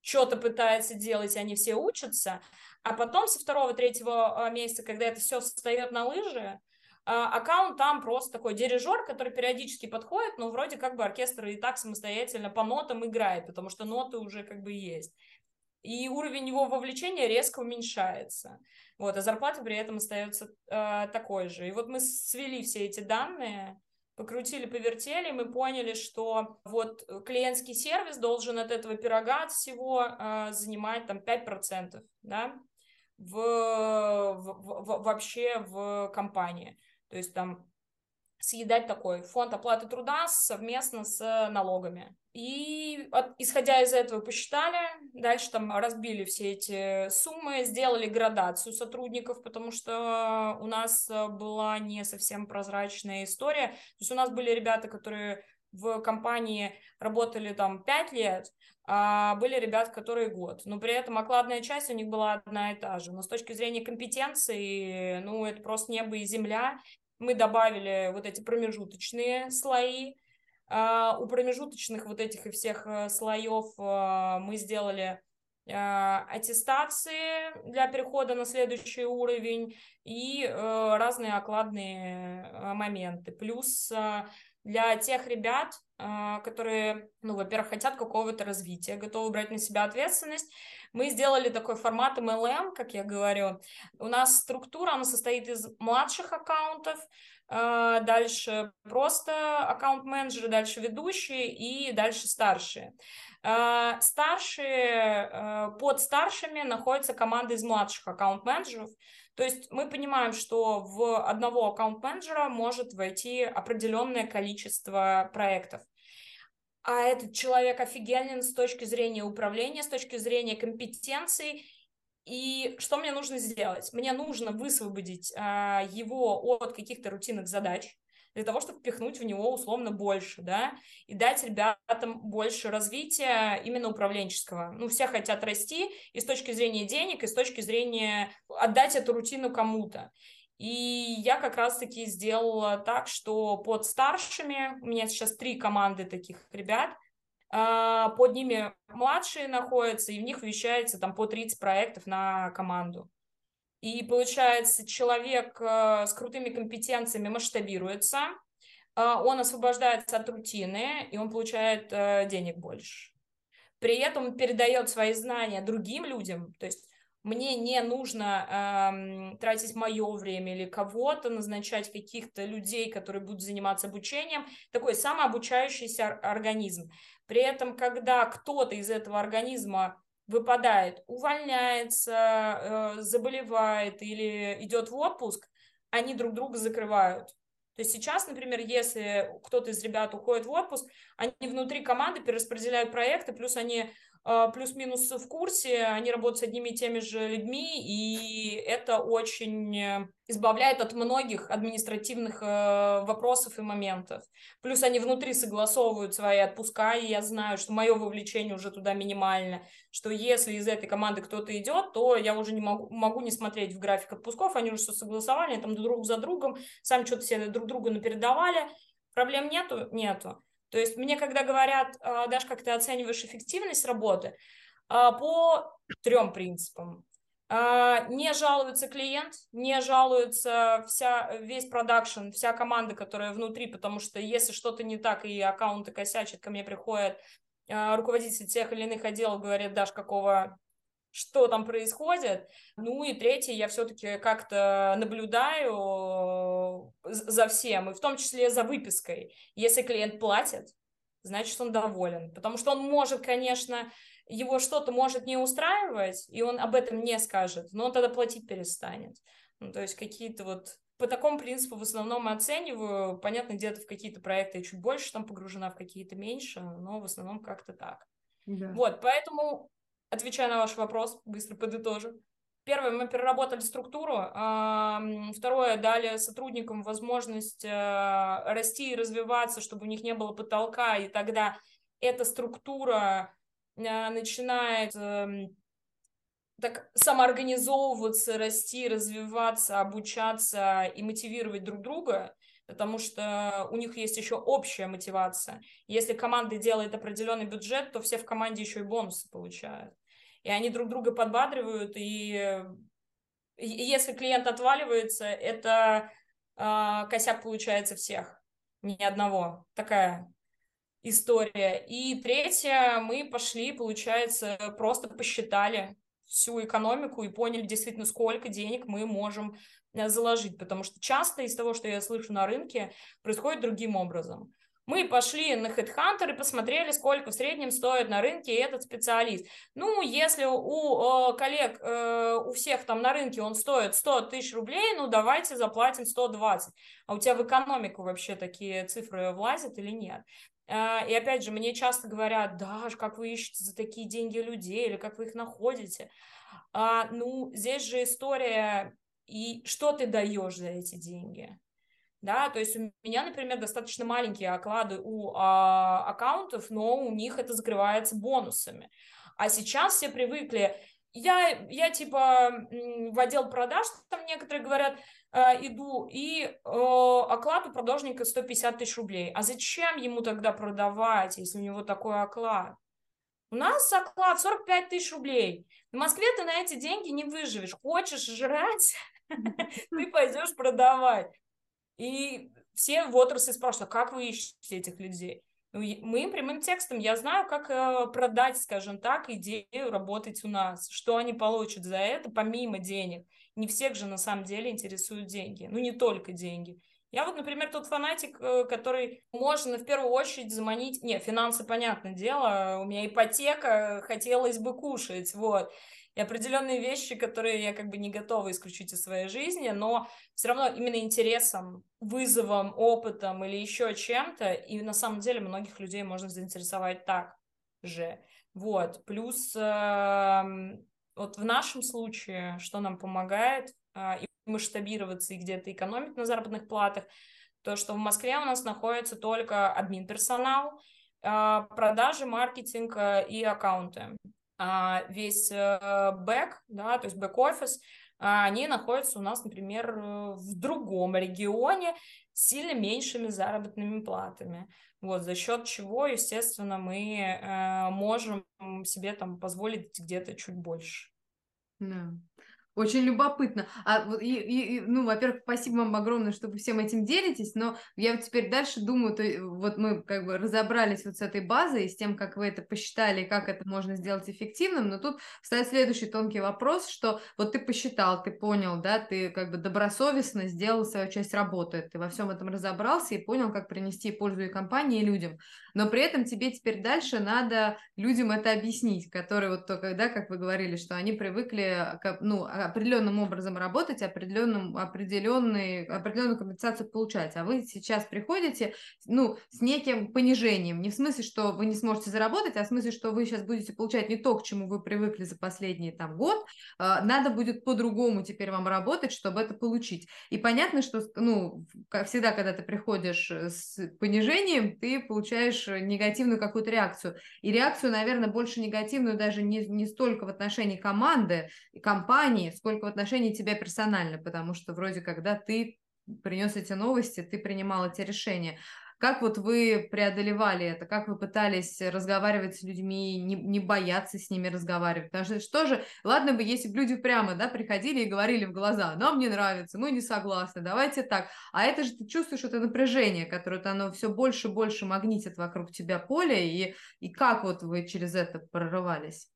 что-то пытается делать, и они все учатся, а потом со второго, третьего месяца, когда это все встает на лыжи, аккаунт там просто такой дирижер, который периодически подходит, но вроде как бы оркестр и так самостоятельно по нотам играет, потому что ноты уже как бы есть и уровень его вовлечения резко уменьшается. Вот, а зарплата при этом остается э, такой же. И вот мы свели все эти данные, покрутили, повертели, и мы поняли, что вот клиентский сервис должен от этого пирога от всего э, занимать там 5%, да, в, в, в, вообще в компании. То есть там съедать такой фонд оплаты труда совместно с налогами. И от, исходя из этого посчитали, дальше там разбили все эти суммы, сделали градацию сотрудников, потому что у нас была не совсем прозрачная история. То есть у нас были ребята, которые в компании работали там 5 лет, а были ребята, которые год. Но при этом окладная часть у них была одна и та же. Но с точки зрения компетенции, ну, это просто небо и земля. Мы добавили вот эти промежуточные слои, Uh, у промежуточных вот этих и всех uh, слоев uh, мы сделали аттестации для перехода на следующий уровень и разные окладные моменты. Плюс для тех ребят, которые, ну, во-первых, хотят какого-то развития, готовы брать на себя ответственность, мы сделали такой формат MLM, как я говорю. У нас структура, она состоит из младших аккаунтов, а, дальше просто аккаунт-менеджеры, дальше ведущие и дальше старшие. А, старшие, а, под старшими находится команда из младших аккаунт-менеджеров, то есть мы понимаем, что в одного аккаунт-менеджера может войти определенное количество проектов. А этот человек офигенен с точки зрения управления, с точки зрения компетенций и что мне нужно сделать? Мне нужно высвободить а, его от каких-то рутинных задач, для того, чтобы впихнуть в него условно больше, да, и дать ребятам больше развития именно управленческого. Ну, все хотят расти и с точки зрения денег, и с точки зрения отдать эту рутину кому-то. И я как раз-таки сделала так, что под старшими, у меня сейчас три команды таких ребят, а, под ними младшие находятся, и в них вещается там по 30 проектов на команду. И получается, человек э, с крутыми компетенциями масштабируется, а, он освобождается от рутины, и он получает э, денег больше. При этом передает свои знания другим людям, то есть мне не нужно эм, тратить мое время или кого-то, назначать каких-то людей, которые будут заниматься обучением. Такой самообучающийся организм. При этом, когда кто-то из этого организма выпадает, увольняется, э, заболевает или идет в отпуск, они друг друга закрывают. То есть сейчас, например, если кто-то из ребят уходит в отпуск, они внутри команды перераспределяют проекты, плюс они плюс-минус в курсе, они работают с одними и теми же людьми, и это очень э, избавляет от многих административных э, вопросов и моментов. Плюс они внутри согласовывают свои отпуска, и я знаю, что мое вовлечение уже туда минимально, что если из этой команды кто-то идет, то я уже не могу, могу не смотреть в график отпусков, они уже все согласовали, там друг за другом, сами что-то себе друг другу напередавали, проблем нету? Нету. То есть мне, когда говорят, а, Даш, как ты оцениваешь эффективность работы, а, по трем принципам. А, не жалуется клиент, не жалуется вся, весь продакшн, вся команда, которая внутри, потому что если что-то не так и аккаунты косячат, ко мне приходят руководитель тех или иных отделов, говорит, Даш, какого что там происходит. Ну и третье, я все-таки как-то наблюдаю за всем, и в том числе за выпиской. Если клиент платит, значит, он доволен. Потому что он может, конечно, его что-то может не устраивать, и он об этом не скажет, но он тогда платить перестанет. Ну, то есть какие-то вот по такому принципу в основном оцениваю. Понятно, где-то в какие-то проекты я чуть больше там погружена, в какие-то меньше, но в основном как-то так. Да. Вот, поэтому Отвечая на ваш вопрос, быстро подытожу. Первое, мы переработали структуру. Второе, дали сотрудникам возможность э, расти и развиваться, чтобы у них не было потолка, и тогда эта структура э, начинает эм, так самоорганизовываться, расти, развиваться, обучаться и мотивировать друг друга. потому что у них есть еще общая мотивация. Если команда делает определенный бюджет, то все в команде еще и бонусы получают. И они друг друга подбадривают, и, если клиент отваливается, это э, косяк получается всех, ни одного. Такая история. И третье, мы пошли, получается, просто посчитали всю экономику и поняли действительно, сколько денег мы можем э, заложить, потому что часто из того, что я слышу на рынке, происходит другим образом. Мы пошли на HeadHunter и посмотрели, сколько в среднем стоит на рынке этот специалист. Ну, если у э, коллег, э, у всех там на рынке он стоит 100 тысяч рублей, ну, давайте заплатим 120. А у тебя в экономику вообще такие цифры влазят или нет? Э, и опять же, мне часто говорят, да, как вы ищете за такие деньги людей, или как вы их находите. А, ну, здесь же история, и что ты даешь за эти деньги? Да, то есть у меня, например, достаточно маленькие оклады у а, аккаунтов, но у них это закрывается бонусами. А сейчас все привыкли, я, я типа в отдел продаж, там некоторые говорят, э, иду, и э, оклад у продажника 150 тысяч рублей. А зачем ему тогда продавать, если у него такой оклад? У нас оклад 45 тысяч рублей. В Москве ты на эти деньги не выживешь. Хочешь жрать, ты пойдешь продавать. И все в отрасли спрашивают, как вы ищете этих людей? Ну, мы прямым текстом, я знаю, как э, продать, скажем так, идею работать у нас, что они получат за это, помимо денег. Не всех же на самом деле интересуют деньги, ну не только деньги. Я вот, например, тот фанатик, э, который можно в первую очередь заманить... Не, финансы, понятное дело, у меня ипотека, хотелось бы кушать, вот и определенные вещи, которые я как бы не готова исключить из своей жизни, но все равно именно интересом, вызовом, опытом или еще чем-то, и на самом деле многих людей можно заинтересовать так же. Вот, плюс э, вот в нашем случае, что нам помогает э, и масштабироваться и где-то экономить на заработных платах, то, что в Москве у нас находится только админ персонал, э, продажи, маркетинг э, и аккаунты. А, весь э, back, да, то есть бэк-офис, а, они находятся у нас, например, э, в другом регионе с сильно меньшими заработными платами. Вот, за счет чего, естественно, мы э, можем себе там позволить где-то чуть больше. Да. Очень любопытно. А, и, и, ну, во-первых, спасибо вам огромное, что вы всем этим делитесь, но я вот теперь дальше думаю, то, вот мы как бы разобрались вот с этой базой, с тем, как вы это посчитали, как это можно сделать эффективным, но тут встает следующий тонкий вопрос, что вот ты посчитал, ты понял, да, ты как бы добросовестно сделал свою часть работы, ты во всем этом разобрался и понял, как принести пользу и компании, и людям, но при этом тебе теперь дальше надо людям это объяснить, которые вот только, да, как вы говорили, что они привыкли, ну, определенным образом работать, определенным, определенный, определенную компенсацию получать. А вы сейчас приходите ну, с неким понижением. Не в смысле, что вы не сможете заработать, а в смысле, что вы сейчас будете получать не то, к чему вы привыкли за последний там, год. А, надо будет по-другому теперь вам работать, чтобы это получить. И понятно, что ну, всегда, когда ты приходишь с понижением, ты получаешь негативную какую-то реакцию. И реакцию, наверное, больше негативную даже не, не столько в отношении команды, компании, сколько в отношении тебя персонально, потому что вроде когда ты принес эти новости, ты принимал эти решения. Как вот вы преодолевали это? Как вы пытались разговаривать с людьми, не, не бояться с ними разговаривать? Потому что что же, ладно бы, если бы люди прямо да, приходили и говорили в глаза, нам не нравится, мы не согласны, давайте так. А это же ты чувствуешь это напряжение, которое оно все больше и больше магнитит вокруг тебя поле, и, и как вот вы через это прорывались?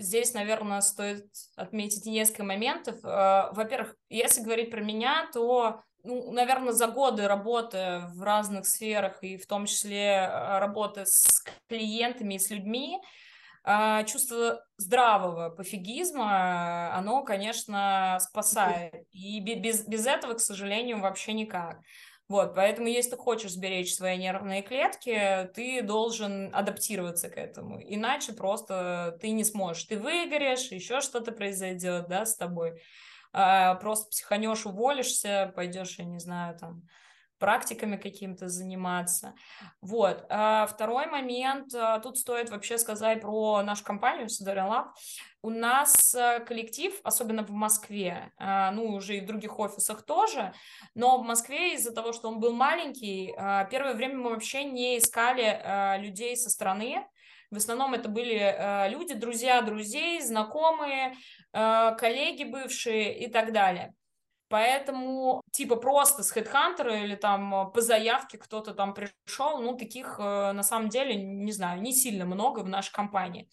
Здесь, наверное, стоит отметить несколько моментов. Э, во-первых, если говорить про меня, то, ну, наверное, за годы работы в разных сферах, и в том числе э, работы с клиентами и с людьми, э, чувство здравого пофигизма, оно, конечно, спасает. И без, без этого, к сожалению, вообще никак. Вот, поэтому если ты хочешь сберечь свои нервные клетки, ты должен адаптироваться к этому, иначе просто ты не сможешь. Ты выгоришь, еще что-то произойдет, да, с тобой. А, просто психанешь, уволишься, пойдешь, я не знаю, там, практиками каким-то заниматься. Вот. А второй момент, а, тут стоит вообще сказать про нашу компанию Sidorian Lab. У нас э, коллектив, особенно в Москве, а, ну, уже и в других офисах тоже, но в Москве из-за того, что он был маленький, а, первое время мы вообще не искали людей со стороны, в основном это были люди, друзья друзей, знакомые, коллеги бывшие и так далее. Поэтому, типа, просто с HeadHunter или там э, по заявке кто-то там пришел, ну, таких, э, на самом деле, не знаю, не сильно много в нашей компании.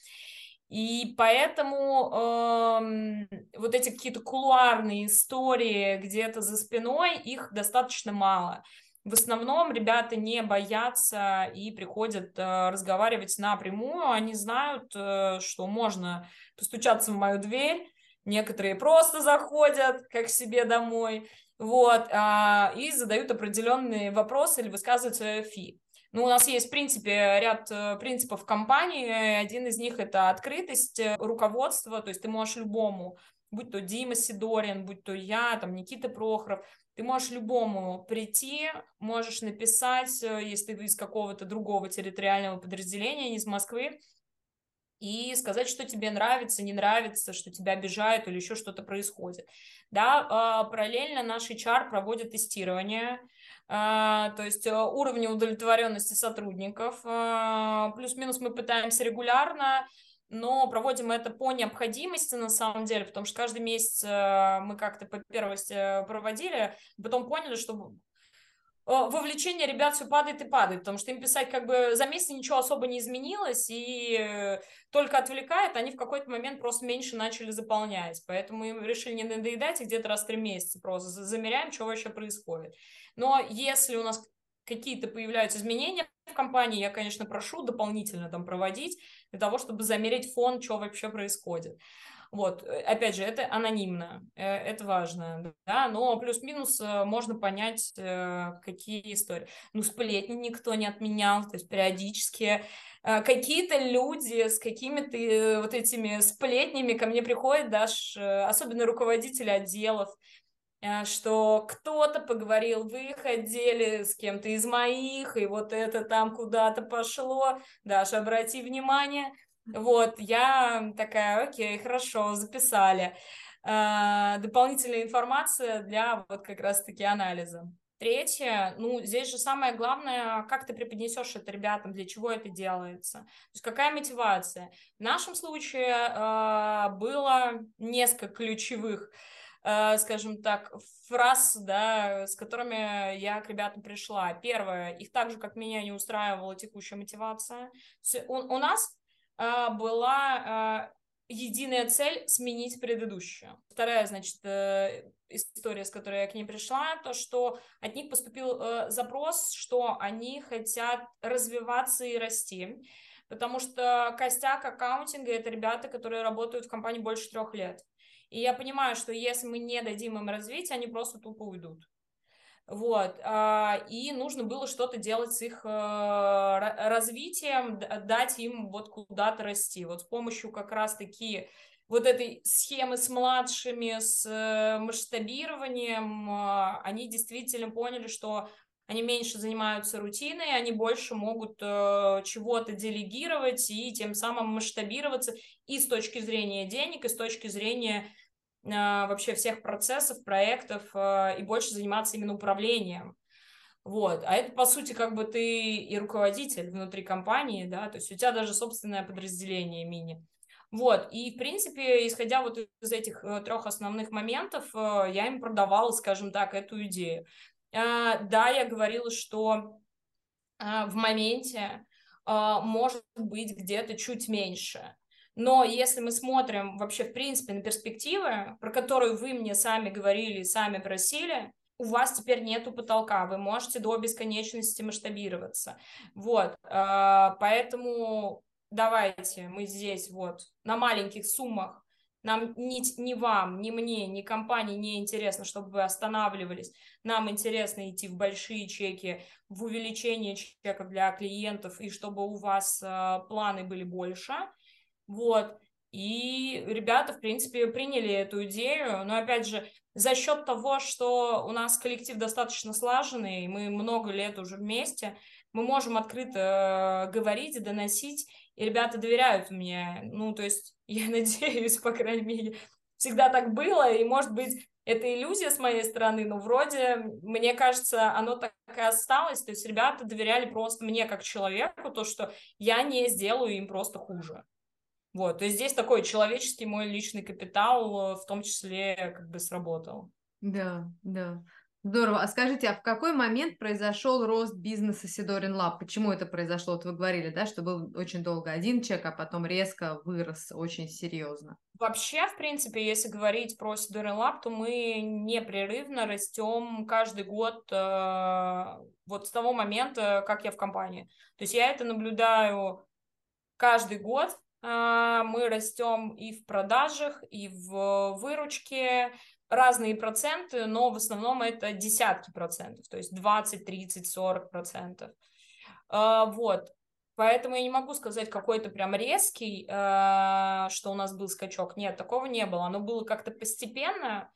И поэтому э, вот эти какие-то кулуарные истории где-то за спиной, их достаточно мало. В основном ребята не боятся и приходят э, разговаривать напрямую. Они знают, э, что можно постучаться в мою дверь, некоторые просто заходят как себе домой, вот, а, и задают определенные вопросы или высказывают свое фи. Ну, у нас есть, в принципе, ряд э, принципов компании. Один из них – это открытость э, руководства, то есть ты можешь любому, будь то Дима Сидорин, будь то я, там, Никита Прохоров, ты можешь любому прийти, можешь написать, э, если ты из какого-то другого территориального подразделения, не из Москвы, и сказать, что тебе нравится, не нравится, что тебя обижают или еще что-то происходит. Да, а, параллельно наш HR проводит тестирование, а, то есть а, уровни удовлетворенности сотрудников. Плюс-минус мы пытаемся регулярно, но проводим это по необходимости на самом деле, потому что каждый месяц мы как-то по первости проводили, потом поняли, что вовлечение ребят все падает и падает, потому что им писать как бы за месяц ничего особо не изменилось, и э, только отвлекает, они в какой-то момент просто меньше начали заполнять. Поэтому мы решили не надоедать и где-то раз в три месяца просто замеряем, что вообще происходит. Но если у нас какие-то появляются изменения в компании, я, конечно, прошу дополнительно там проводить для того, чтобы замерить фон, что вообще происходит. Вот, э, опять же, это анонимно, э, это важно, да, но плюс-минус э, можно понять, какие истории. Ну, сплетни никто не отменял, то есть периодически какие-то люди с какими-то вот этими сплетнями ко мне приходят, даже особенно руководители отделов, что кто-то поговорил в их отделе с кем-то из моих, и вот это там куда-то пошло. Даша, обрати внимание, вот, я такая, окей, хорошо, записали. А, дополнительная информация для вот как раз-таки анализа. Третье, ну, здесь же самое главное, как ты преподнесешь это ребятам, для чего это делается. То есть какая мотивация. В нашем случае э, было несколько ключевых, э, скажем так, фраз, да, с которыми я к ребятам пришла. Первое, их так же, как меня, не устраивала текущая мотивация. У, у нас была а, единая цель сменить предыдущую. Вторая, значит, э, история, с которой я к ней пришла, то, что от них поступил э, запрос, что они хотят развиваться и расти, потому что костяк аккаунтинга — это ребята, которые работают в компании больше трех лет. И я понимаю, что если мы не дадим им развить, они просто тупо уйдут. Вот, а, и нужно было что-то делать с их э, развитием, дать им вот куда-то расти. Вот с помощью как раз-таки вот этой схемы с младшими, с э, масштабированием, а, они действительно поняли, что они меньше занимаются рутиной, они больше могут э, чего-то делегировать и тем самым масштабироваться и с точки зрения денег, и с точки зрения вообще всех процессов, проектов а, и больше заниматься именно управлением. Вот. А это, по сути, как бы ты и руководитель внутри компании, да, то есть у тебя даже собственное подразделение мини. Вот, и, в принципе, исходя вот из этих э, трех основных моментов, э, я им продавала, скажем так, эту идею. А, да, я говорила, что в моменте может быть где-то чуть меньше, но если мы смотрим вообще, в принципе, на перспективы, про которые вы мне сами говорили, сами просили, у вас теперь нету потолка, вы можете до бесконечности масштабироваться. Вот, а, поэтому давайте мы здесь вот на маленьких суммах нам ни, ни вам, ни мне, ни компании не интересно, чтобы вы останавливались. Нам интересно идти в большие чеки, в увеличение чеков для клиентов, и чтобы у вас э, планы были больше. Вот. И ребята, в принципе, приняли эту идею, но, опять же, за счет того, что у нас коллектив достаточно слаженный, мы много лет уже вместе, мы можем открыто э, говорить и доносить, и ребята доверяют мне. Ну, то есть, я надеюсь, по крайней мере, всегда так было, и, может быть, это иллюзия с моей стороны, но вроде, мне кажется, оно так и осталось, то есть ребята доверяли просто мне как человеку, то, что я не сделаю им просто хуже. Вот, то есть здесь такой человеческий мой личный капитал в том числе как бы сработал. Да, да. Здорово. А скажите, а в какой момент произошел рост бизнеса Sidorin Lab? Почему это произошло? Вот вы говорили, да, что был очень долго один чек, а потом резко вырос очень серьезно. Вообще, в принципе, если говорить про Sidorin Lab, то мы непрерывно растем каждый год э, вот с того момента, как я в компании. То есть я это наблюдаю каждый год, э, мы растем и в продажах, и в выручке, разные проценты, но в основном это десятки процентов, то есть 20, 30, 40 процентов. А, вот, поэтому я не могу сказать какой-то прям резкий, а, что у нас был скачок. Нет, такого не было. Оно было как-то постепенно,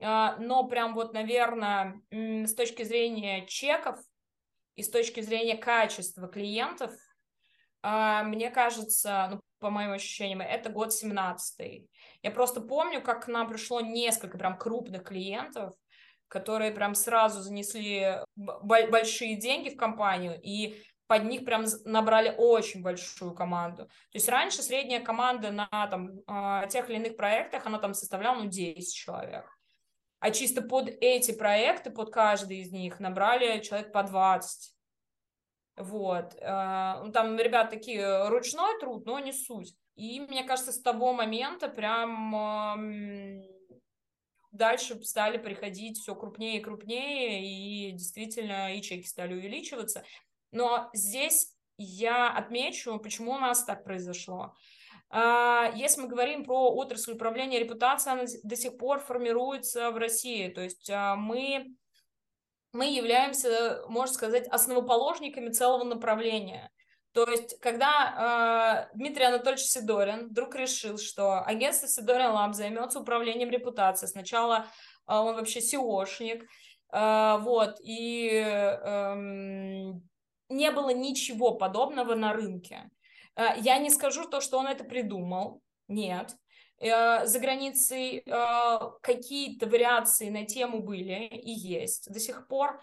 а, но прям вот, наверное, с точки зрения чеков и с точки зрения качества клиентов, мне кажется, ну, по моим ощущениям, это год 17 Я просто помню, как к нам пришло несколько прям крупных клиентов, которые прям сразу занесли большие деньги в компанию, и под них прям набрали очень большую команду. То есть раньше средняя команда на там, а, тех или иных проектах, она там составляла ну, 10 человек. А чисто под эти проекты, под каждый из них набрали человек по 20. Вот. Э, ну, там, ребят, такие ручной труд, но не суть. И мне кажется, с того момента прям дальше стали приходить все крупнее и крупнее, и действительно и чеки стали увеличиваться. Но здесь я отмечу, почему у нас так произошло. А, если мы говорим про отрасль управления репутацией, она до сих пор формируется в России. То есть а, мы мы являемся, можно сказать, основоположниками целого направления. То есть, когда э, Дмитрий Анатольевич Сидорин вдруг решил, что агентство Сидорин Лаб займется управлением репутацией, сначала э, он вообще SEOшник, э, вот, и э, не было ничего подобного на рынке. Э, я не скажу то, что он это придумал, нет, за границей э, какие-то вариации на тему были и есть до сих пор,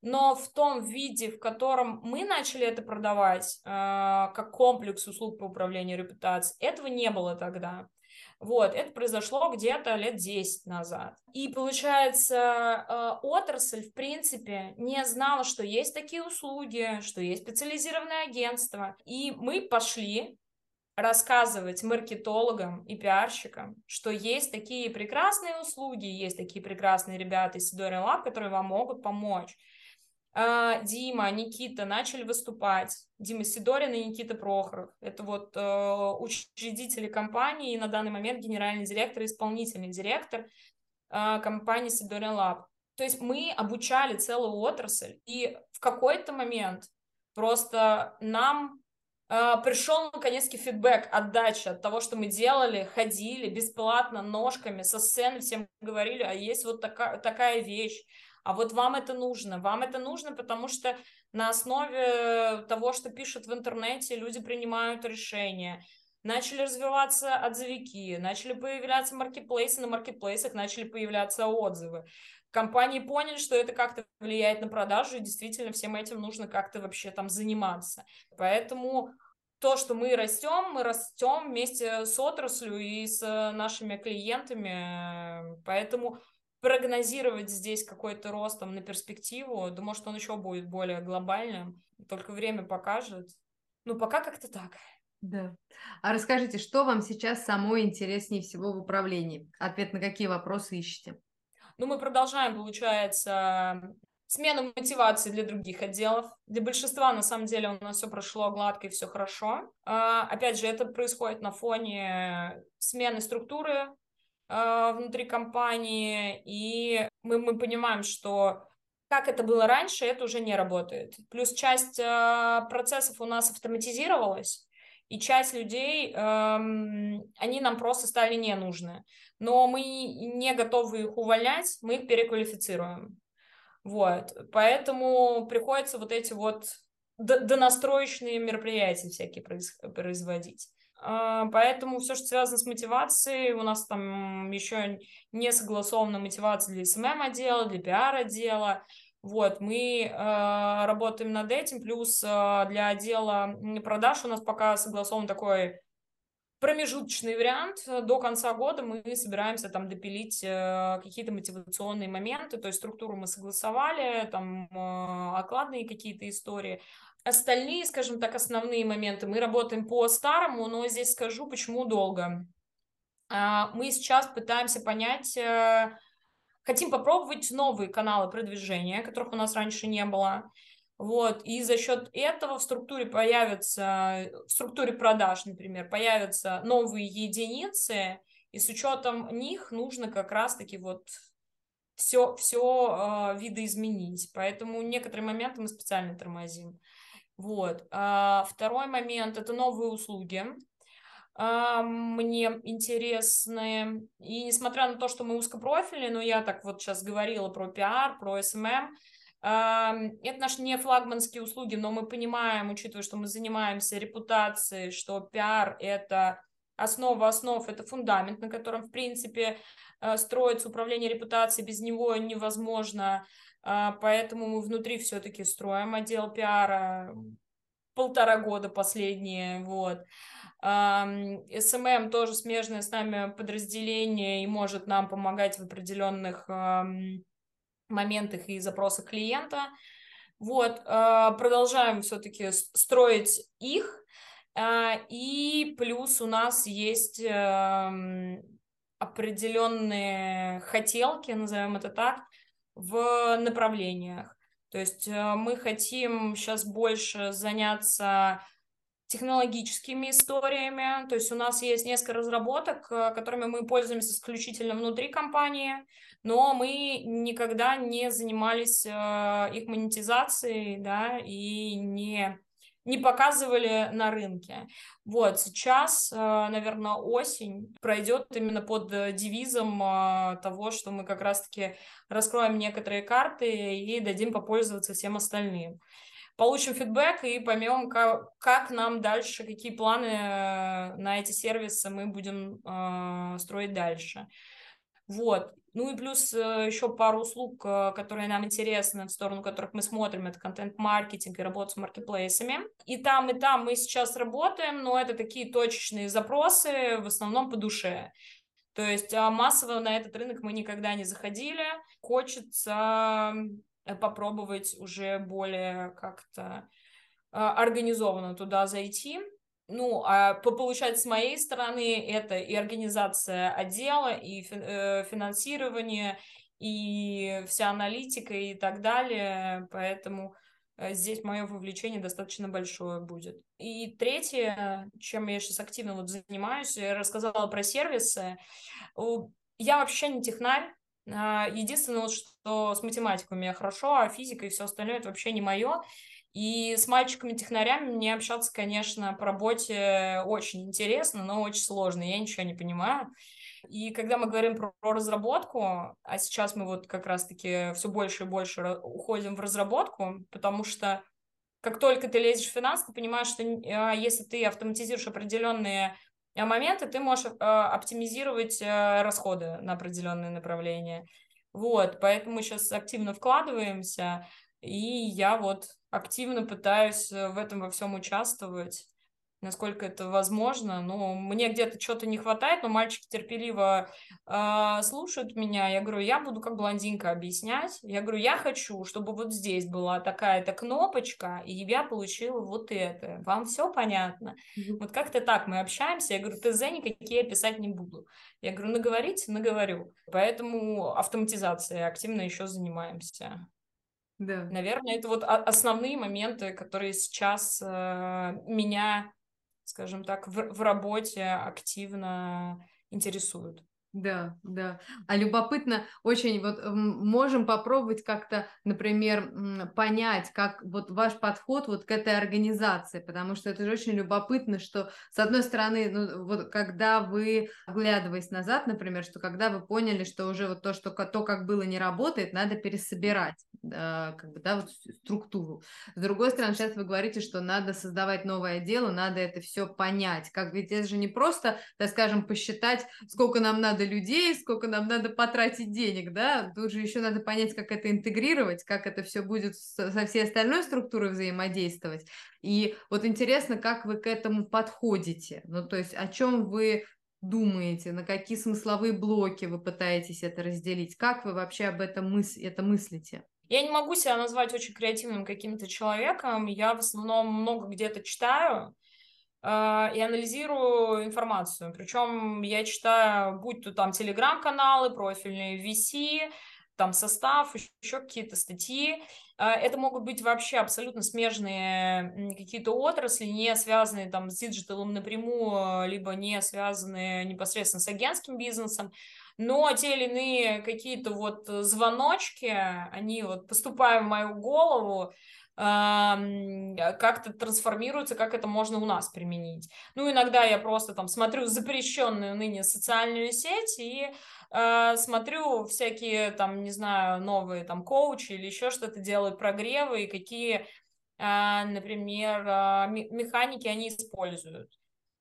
но в том виде, в котором мы начали это продавать, э, как комплекс услуг по управлению репутацией, этого не было тогда. Вот, это произошло где-то лет 10 назад. И получается, отрасль, в принципе, не знала, что есть такие услуги, что есть специализированное агентство. И мы пошли рассказывать маркетологам и пиарщикам, что есть такие прекрасные услуги, есть такие прекрасные ребята из Сидори Лаб, которые вам могут помочь. А, Дима, Никита начали выступать. Дима Сидорин и Никита Прохоров. Это вот э, учредители компании и на данный момент генеральный директор и исполнительный директор э, компании Сидорин Лаб. То есть мы обучали целую отрасль, и в какой-то момент просто нам пришел наконец-таки фидбэк, отдача от того, что мы делали, ходили бесплатно ножками со сцены, всем говорили, а есть вот такая, такая вещь, а вот вам это нужно, вам это нужно, потому что на основе того, что пишут в интернете, люди принимают решения, начали развиваться отзывики, начали появляться маркетплейсы, на маркетплейсах начали появляться отзывы. Компании поняли, что это как-то влияет на продажу, и действительно всем этим нужно как-то вообще там заниматься. Поэтому то, что мы растем, мы растем вместе с отраслью и с нашими клиентами. Поэтому прогнозировать здесь какой-то рост там, на перспективу, думаю, что он еще будет более глобальным. Только время покажет. Ну, пока как-то так. Да. А расскажите, что вам сейчас самое интереснее всего в управлении? Ответ на какие вопросы ищете? Ну, мы продолжаем, получается, смену мотивации для других отделов. Для большинства, на самом деле, у нас все прошло гладко и все хорошо. А, опять же, это происходит на фоне смены структуры а, внутри компании, и мы, мы понимаем, что как это было раньше, это уже не работает. Плюс часть а, процессов у нас автоматизировалась, и часть людей, эм, они нам просто стали не нужны. Но мы не готовы их увольнять, мы их переквалифицируем. Вот, поэтому приходится вот эти вот донастроечные мероприятия всякие производить. А, поэтому все, что связано с мотивацией, у нас там еще не согласована мотивация для SMM отдела, для пиар отдела. Вот, мы э, работаем над этим, плюс э, для отдела продаж у нас пока согласован такой промежуточный вариант. До конца года мы собираемся там допилить э, какие-то мотивационные моменты, то есть структуру мы согласовали, там э, окладные какие-то истории. Остальные, скажем так, основные моменты мы работаем по старому, но здесь скажу, почему долго. Э, мы сейчас пытаемся понять... Э, Хотим попробовать новые каналы продвижения, которых у нас раньше не было. Вот, и за счет этого в структуре появятся, в структуре продаж, например, появятся новые единицы, и с учетом них нужно как раз-таки вот все, все э, а, видоизменить. Поэтому некоторые моменты мы специально тормозим. Вот. А второй момент – это новые услуги мне интересны. И несмотря на то, что мы узкопрофильные, но я так вот сейчас говорила про пиар, про SMM, это наши не флагманские услуги, но мы понимаем, учитывая, что мы занимаемся репутацией, что пиар – это основа основ, это фундамент, на котором, в принципе, э, строится управление репутацией, без него невозможно, а, поэтому мы внутри все-таки строим отдел пиара. Полтора года последние, вот. SMM тоже смежное с нами подразделение и может нам помогать в определенных моментах и запросах клиента. Вот, а, продолжаем все-таки строить их. А, и плюс у нас есть определенные хотелки, назовем это так, в направлениях. То есть э, мы хотим сейчас больше заняться технологическими историями. То есть у нас есть несколько разработок, э, которыми мы пользуемся исключительно внутри компании, но мы никогда не занимались э, их монетизацией, да, и не не показывали на рынке. Вот, сейчас, э, наверное, осень пройдет именно под девизом того, что мы как раз-таки раскроем некоторые карты и дадим попользоваться всем остальным получим фидбэк и поймем, как, как нам дальше, какие планы э, на эти сервисы мы будем э, строить дальше. Вот. Ну и плюс э, еще пару услуг, э, которые нам интересны, в сторону которых мы смотрим, это контент-маркетинг и работа с маркетплейсами. И там, и там мы сейчас работаем, но это такие точечные запросы, в основном по душе. То есть а массово на этот рынок мы никогда не заходили. Хочется попробовать уже более как-то а, организованно туда зайти. Ну, а получать с моей стороны это и организация отдела, и э, финансирование, и вся аналитика и так далее. Поэтому э, здесь мое вовлечение достаточно большое будет. И третье, чем я сейчас активно вот занимаюсь, я рассказала про сервисы. Я вообще не технарь, а, единственное, что с математикой у меня хорошо, а физика и все остальное это вообще не мое. И с мальчиками-технарями мне общаться, конечно, по работе очень интересно, но очень сложно. Я ничего не понимаю. И когда мы говорим про, про разработку, а сейчас мы вот как раз-таки все больше и больше уходим в разработку, потому что как только ты лезешь в финансы, ты понимаешь, что а, если ты автоматизируешь определенные а моменты ты можешь э, оптимизировать э, расходы на определенные направления. Вот, поэтому сейчас активно вкладываемся, и я вот активно пытаюсь э, в этом во всем участвовать насколько это возможно. Ну, мне где-то что-то не хватает, но мальчики терпеливо э, слушают меня. Я говорю, я буду как блондинка объяснять. Я говорю, я хочу, чтобы вот здесь была такая-то кнопочка, и я получила вот это. Вам все понятно? Mm-hmm. Вот как-то так мы общаемся. Я говорю, ТЗ никакие писать не буду. Я говорю, наговорите, наговорю. Поэтому автоматизацией активно еще занимаемся. Да. Наверное, это вот основные моменты, которые сейчас э, меня скажем так, в, в работе активно интересуют. Да, да. А любопытно очень, вот можем попробовать как-то, например, понять, как вот ваш подход вот к этой организации, потому что это же очень любопытно, что с одной стороны, ну вот когда вы, оглядываясь назад, например, что когда вы поняли, что уже вот то, что то, как было, не работает, надо пересобирать, да, как бы, да, вот структуру. С другой стороны, сейчас вы говорите, что надо создавать новое дело, надо это все понять, как ведь это же не просто, так скажем, посчитать, сколько нам надо надо людей, сколько нам надо потратить денег, да, тут же еще надо понять, как это интегрировать, как это все будет со всей остальной структурой взаимодействовать. И вот интересно, как вы к этому подходите, ну, то есть о чем вы думаете, на какие смысловые блоки вы пытаетесь это разделить, как вы вообще об этом мыс это мыслите? Я не могу себя назвать очень креативным каким-то человеком. Я в основном много где-то читаю, и анализирую информацию. Причем я читаю, будь то там телеграм-каналы, профильные VC, там Sostav, еще какие-то статьи. А, это могут быть вообще абсолютно смежные какие-то отрасли, не связанные там с диджиталом напрямую, либо не связанные непосредственно с агентским бизнесом. Но те или иные какие-то вот звоночки, они вот поступают в мою голову, как-то трансформируется, как это можно у нас применить. Ну, иногда я просто там смотрю запрещенную ныне социальную сеть и э, смотрю всякие там, не знаю, новые там коучи или еще что-то делают, прогревы и какие, э, например, э, механики они используют.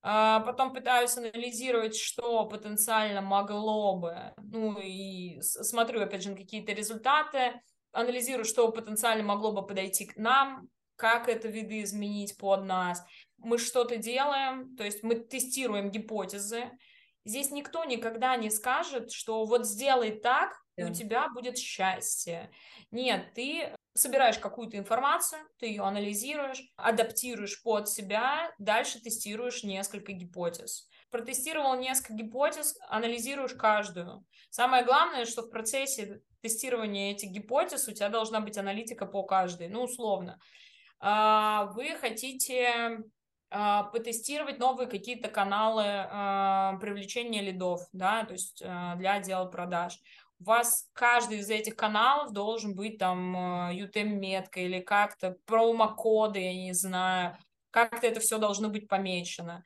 Потом пытаюсь анализировать, что потенциально могло бы, ну и смотрю, опять же, какие-то результаты, анализирую, что потенциально могло бы подойти к нам, как это виды изменить под нас. Мы что-то делаем, то есть мы тестируем гипотезы. Здесь никто никогда не скажет, что вот сделай так, и у тебя будет счастье. Нет, ты собираешь какую-то информацию, ты ее анализируешь, адаптируешь под себя, дальше тестируешь несколько гипотез. Протестировал несколько гипотез, анализируешь каждую. Самое главное, что в процессе тестирования этих гипотез у тебя должна быть аналитика по каждой, ну, условно. А, вы хотите а, потестировать новые какие-то каналы а, привлечения лидов, да, то есть для отдела продаж. У вас каждый из этих каналов должен быть там UTM-метка или как-то промокоды, я не знаю, как-то это все должно быть помечено.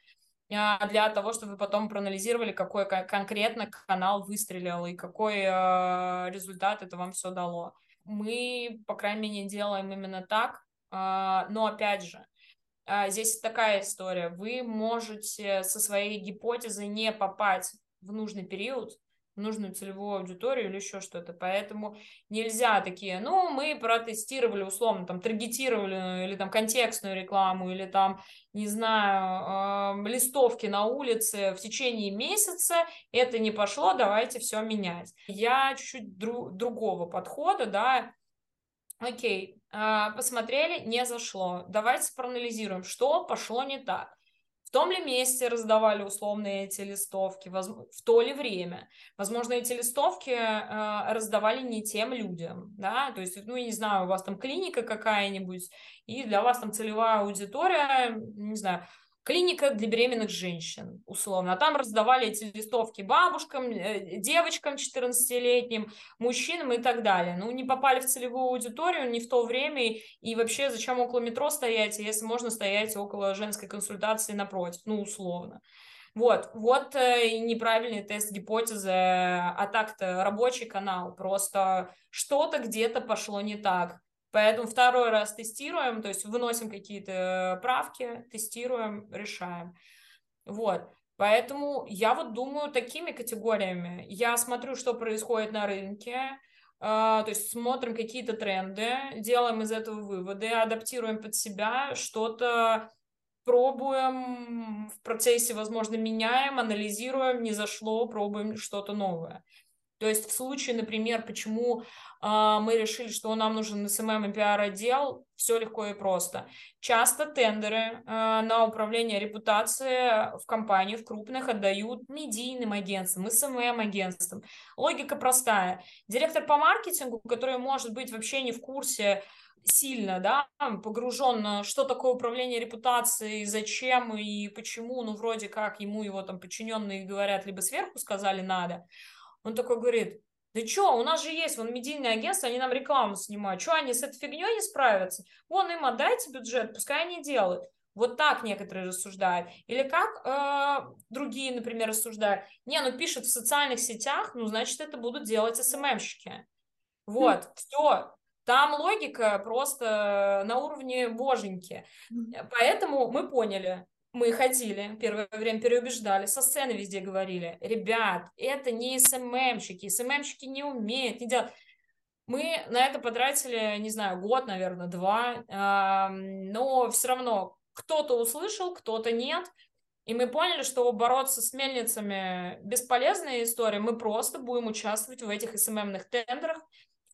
А, для того, чтобы вы потом проанализировали, какой конкретно канал выстрелил и какой а, результат это вам все дало. Мы, по крайней мере, делаем именно так, а, но опять же, здесь такая история. Вы можете со своей гипотезой не попасть в нужный период, нужную целевую аудиторию или еще что-то. Поэтому нельзя такие, ну, мы протестировали условно, там, таргетировали или там контекстную рекламу, или там, не знаю, э, листовки на улице в течение месяца, это не пошло, давайте все менять. Я чуть-чуть дру- другого подхода, да, окей, э, посмотрели, не зашло, давайте проанализируем, что пошло не так в том ли месте раздавали условные эти листовки, в то ли время. Возможно, эти листовки э, раздавали не тем людям, да, то есть, ну, я не знаю, у вас там клиника какая-нибудь, и для вас там целевая аудитория, не знаю, клиника для беременных женщин, условно. А там раздавали эти листовки бабушкам, э, девочкам 14-летним, мужчинам и так далее. Ну, не попали в целевую аудиторию, не в то время, и вообще зачем около метро стоять, если можно стоять около женской консультации напротив, ну, условно. Вот, вот э, неправильный тест гипотезы, а так-то рабочий канал, просто что-то где-то пошло не так. Поэтому второй раз тестируем, то есть выносим какие-то правки, тестируем, решаем. Вот. Поэтому я вот думаю такими категориями. Я смотрю, что происходит на рынке, э, то есть смотрим какие-то тренды, делаем из этого выводы, адаптируем под себя, что-то пробуем в процессе, возможно, меняем, анализируем, не зашло, пробуем что-то новое. То есть в случае, например, почему э, мы решили, что нам нужен SMM и PR-отдел, все легко и просто. Часто тендеры э, на управление репутацией в компании, в крупных, отдают медийным агентствам, SMM-агентствам. Логика простая. Директор по маркетингу, который может быть вообще не в курсе, сильно, да, погружен, что такое управление репутацией, зачем и почему, ну, вроде как ему его там подчиненные говорят, либо сверху сказали надо, он такой говорит, да что, у нас же есть вон медийное агентство, они нам рекламу снимают, что они с этой фигней не справятся? Вон им отдайте бюджет, пускай они делают. Вот так некоторые рассуждают. Или как э, другие, например, рассуждают. Не, ну пишут в социальных сетях, ну значит это будут делать СММщики. Вот, mm. все. Там логика просто на уровне боженьки. Поэтому мы поняли, мы ходили, первое время переубеждали, со сцены везде говорили, ребят, это не СММщики, СММщики не умеют, не делают. Мы на это потратили, не знаю, год, наверное, два, но все равно кто-то услышал, кто-то нет, и мы поняли, что бороться с мельницами бесполезная история, мы просто будем участвовать в этих SMM-ных тендерах,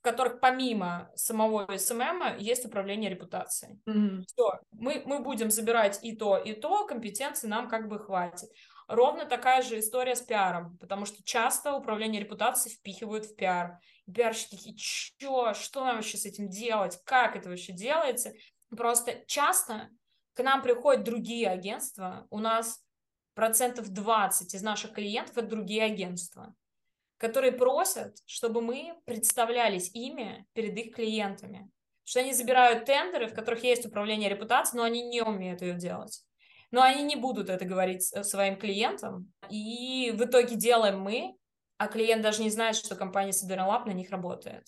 которых помимо самого SMM есть управление репутацией. Mm-hmm. Все, мы, мы будем забирать и то, и то, компетенции нам как бы хватит. Ровно такая же история с пиаром, потому что часто управление репутацией впихивают в пиар. И пиарщики такие, чё, что нам вообще с этим делать, как это вообще делается? Просто часто к нам приходят другие агентства, у нас процентов 20 из наших клиентов это другие агентства которые просят, чтобы мы представлялись ими перед их клиентами. Что они забирают тендеры, в которых есть управление репутацией, но они не умеют ее делать. Но они не будут это говорить своим клиентам. И в итоге делаем мы, а клиент даже не знает, что компания Lab на них работает.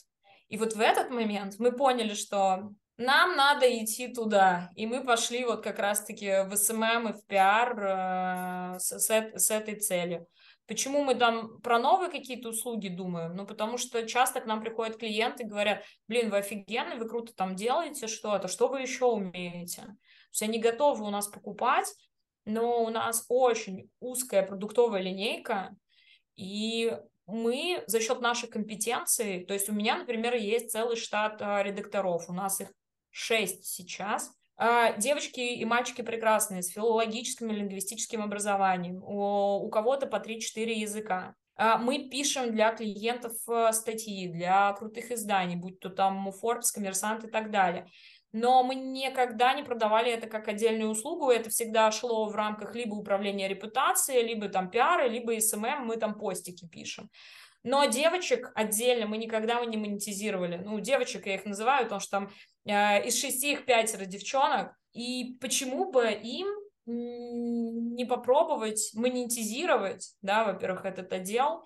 И вот в этот момент мы поняли, что нам надо идти туда. И мы пошли вот как раз-таки в SMM и в пиар э, с, с, с этой целью. Почему мы там про новые какие-то услуги думаем? Ну, потому что часто к нам приходят клиенты и говорят, блин, вы офигенные, вы круто там делаете что-то, что вы еще умеете? То есть они готовы у нас покупать, но у нас очень узкая продуктовая линейка, и мы за счет нашей компетенции, то есть у меня, например, есть целый штат а, редакторов, у нас их шесть сейчас, девочки и мальчики прекрасные, с филологическим и лингвистическим образованием, у, у кого-то по 3-4 языка. А, мы пишем для клиентов э, статьи, для крутых изданий, будь то там Forbes, Коммерсант и так далее. Но мы никогда не продавали это как отдельную услугу, это всегда шло в рамках либо управления репутацией, либо там пиара, либо SMM, мы там постики пишем. Но девочек отдельно мы никогда не монетизировали. Ну, девочек я их называю, потому что там э, из шести их пятеро девчонок. И почему бы им не попробовать монетизировать, да, во-первых, этот отдел,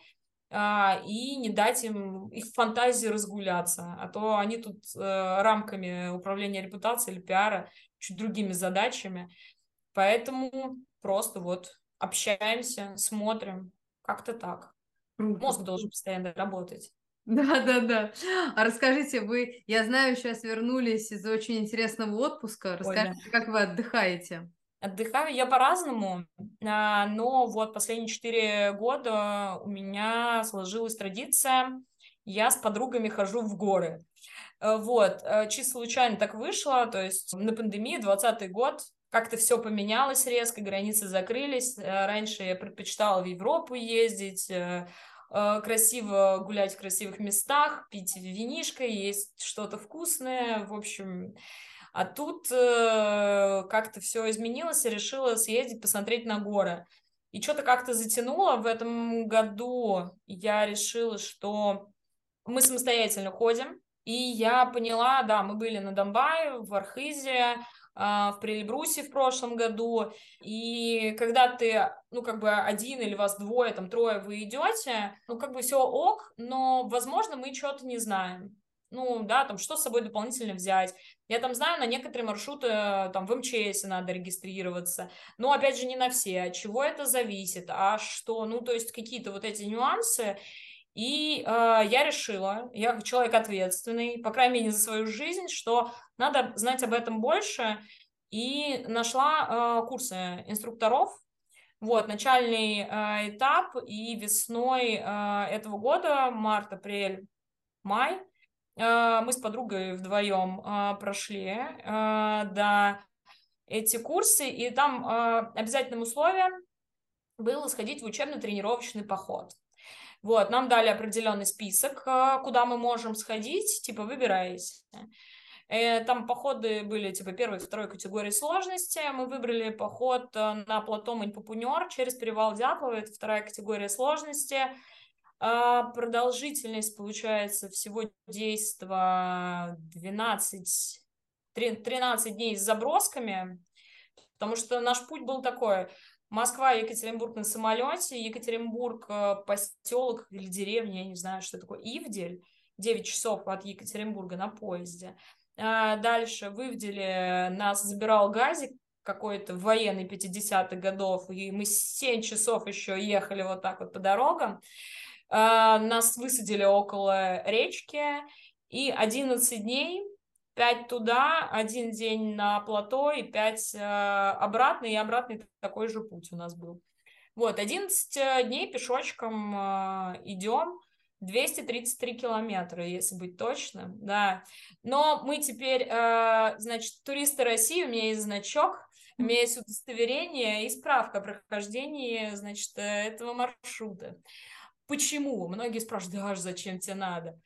а, и не дать им их фантазии разгуляться, а то они тут э, рамками управления репутацией или пиара чуть другими задачами. Поэтому просто вот общаемся, смотрим, как-то так. Круто. Мозг должен постоянно работать. Да, да, да. А расскажите, вы, я знаю, сейчас вернулись из очень интересного отпуска. Расскажите, Ой, да. как вы отдыхаете? Отдыхаю я по-разному, а, но вот последние четыре года у меня сложилась традиция, я с подругами хожу в горы. Э, вот, э, чисто случайно так вышло, то есть на пандемии, 20 год, как-то все поменялось резко, границы закрылись. Э, раньше я предпочитала в Европу ездить, красиво гулять в красивых местах, пить винишко, есть что-то вкусное, в общем. А тут как-то все изменилось, и решила съездить, посмотреть на горы. И что-то как-то затянуло. В этом году я решила, что мы самостоятельно ходим. И я поняла, да, мы были на Донбайе, в Архизе, в Прилебрусе в прошлом году, и когда ты, ну, как бы один или вас двое, там, трое вы идете, ну, как бы все ок, но, возможно, мы что-то не знаем. Ну, да, там, что с собой дополнительно взять. Я там знаю, на некоторые маршруты, э, там, в МЧС надо регистрироваться, но, опять же, не на все. От чего это зависит, а что, ну, то есть какие-то вот эти нюансы, и э, я решила, я человек ответственный, по крайней мере, за свою жизнь, что надо знать об этом больше, и нашла э, курсы инструкторов. Вот, начальный э, этап, и весной э, этого года, март, апрель, май, э, мы с подругой вдвоем э, прошли э, да, эти курсы, и там э, обязательным условием было сходить в учебно-тренировочный поход. Вот, нам дали определенный список, э, куда мы можем сходить, типа выбирайте. Э, там походы были типа первой, второй категории сложности. Мы выбрали поход э, на плато Мань-Папунер через перевал Дятлова. Это вторая категория сложности. А продолжительность получается всего действа 12, 13 дней с забросками, потому что наш путь был такой. Москва, Екатеринбург на самолете, Екатеринбург, э, поселок или деревня, я не знаю, что такое, Ивдель, 9 часов от Екатеринбурга на поезде. А, дальше в Ивделе нас забирал газик какой-то военный 50-х годов, и мы 7 часов еще ехали вот так вот по дорогам. А, нас высадили около речки, и 11 дней 5 туда, один день на плато и 5 э, обратно, и обратный такой же путь у нас был. Вот, 11 э, дней пешочком идем, 233 километра, если быть точным, да. Но мы теперь, э, значит, туристы России, у меня есть значок, у меня есть удостоверение и справка о прохождении, значит, этого маршрута. Почему? Многие спрашивают, да, зачем тебе надо?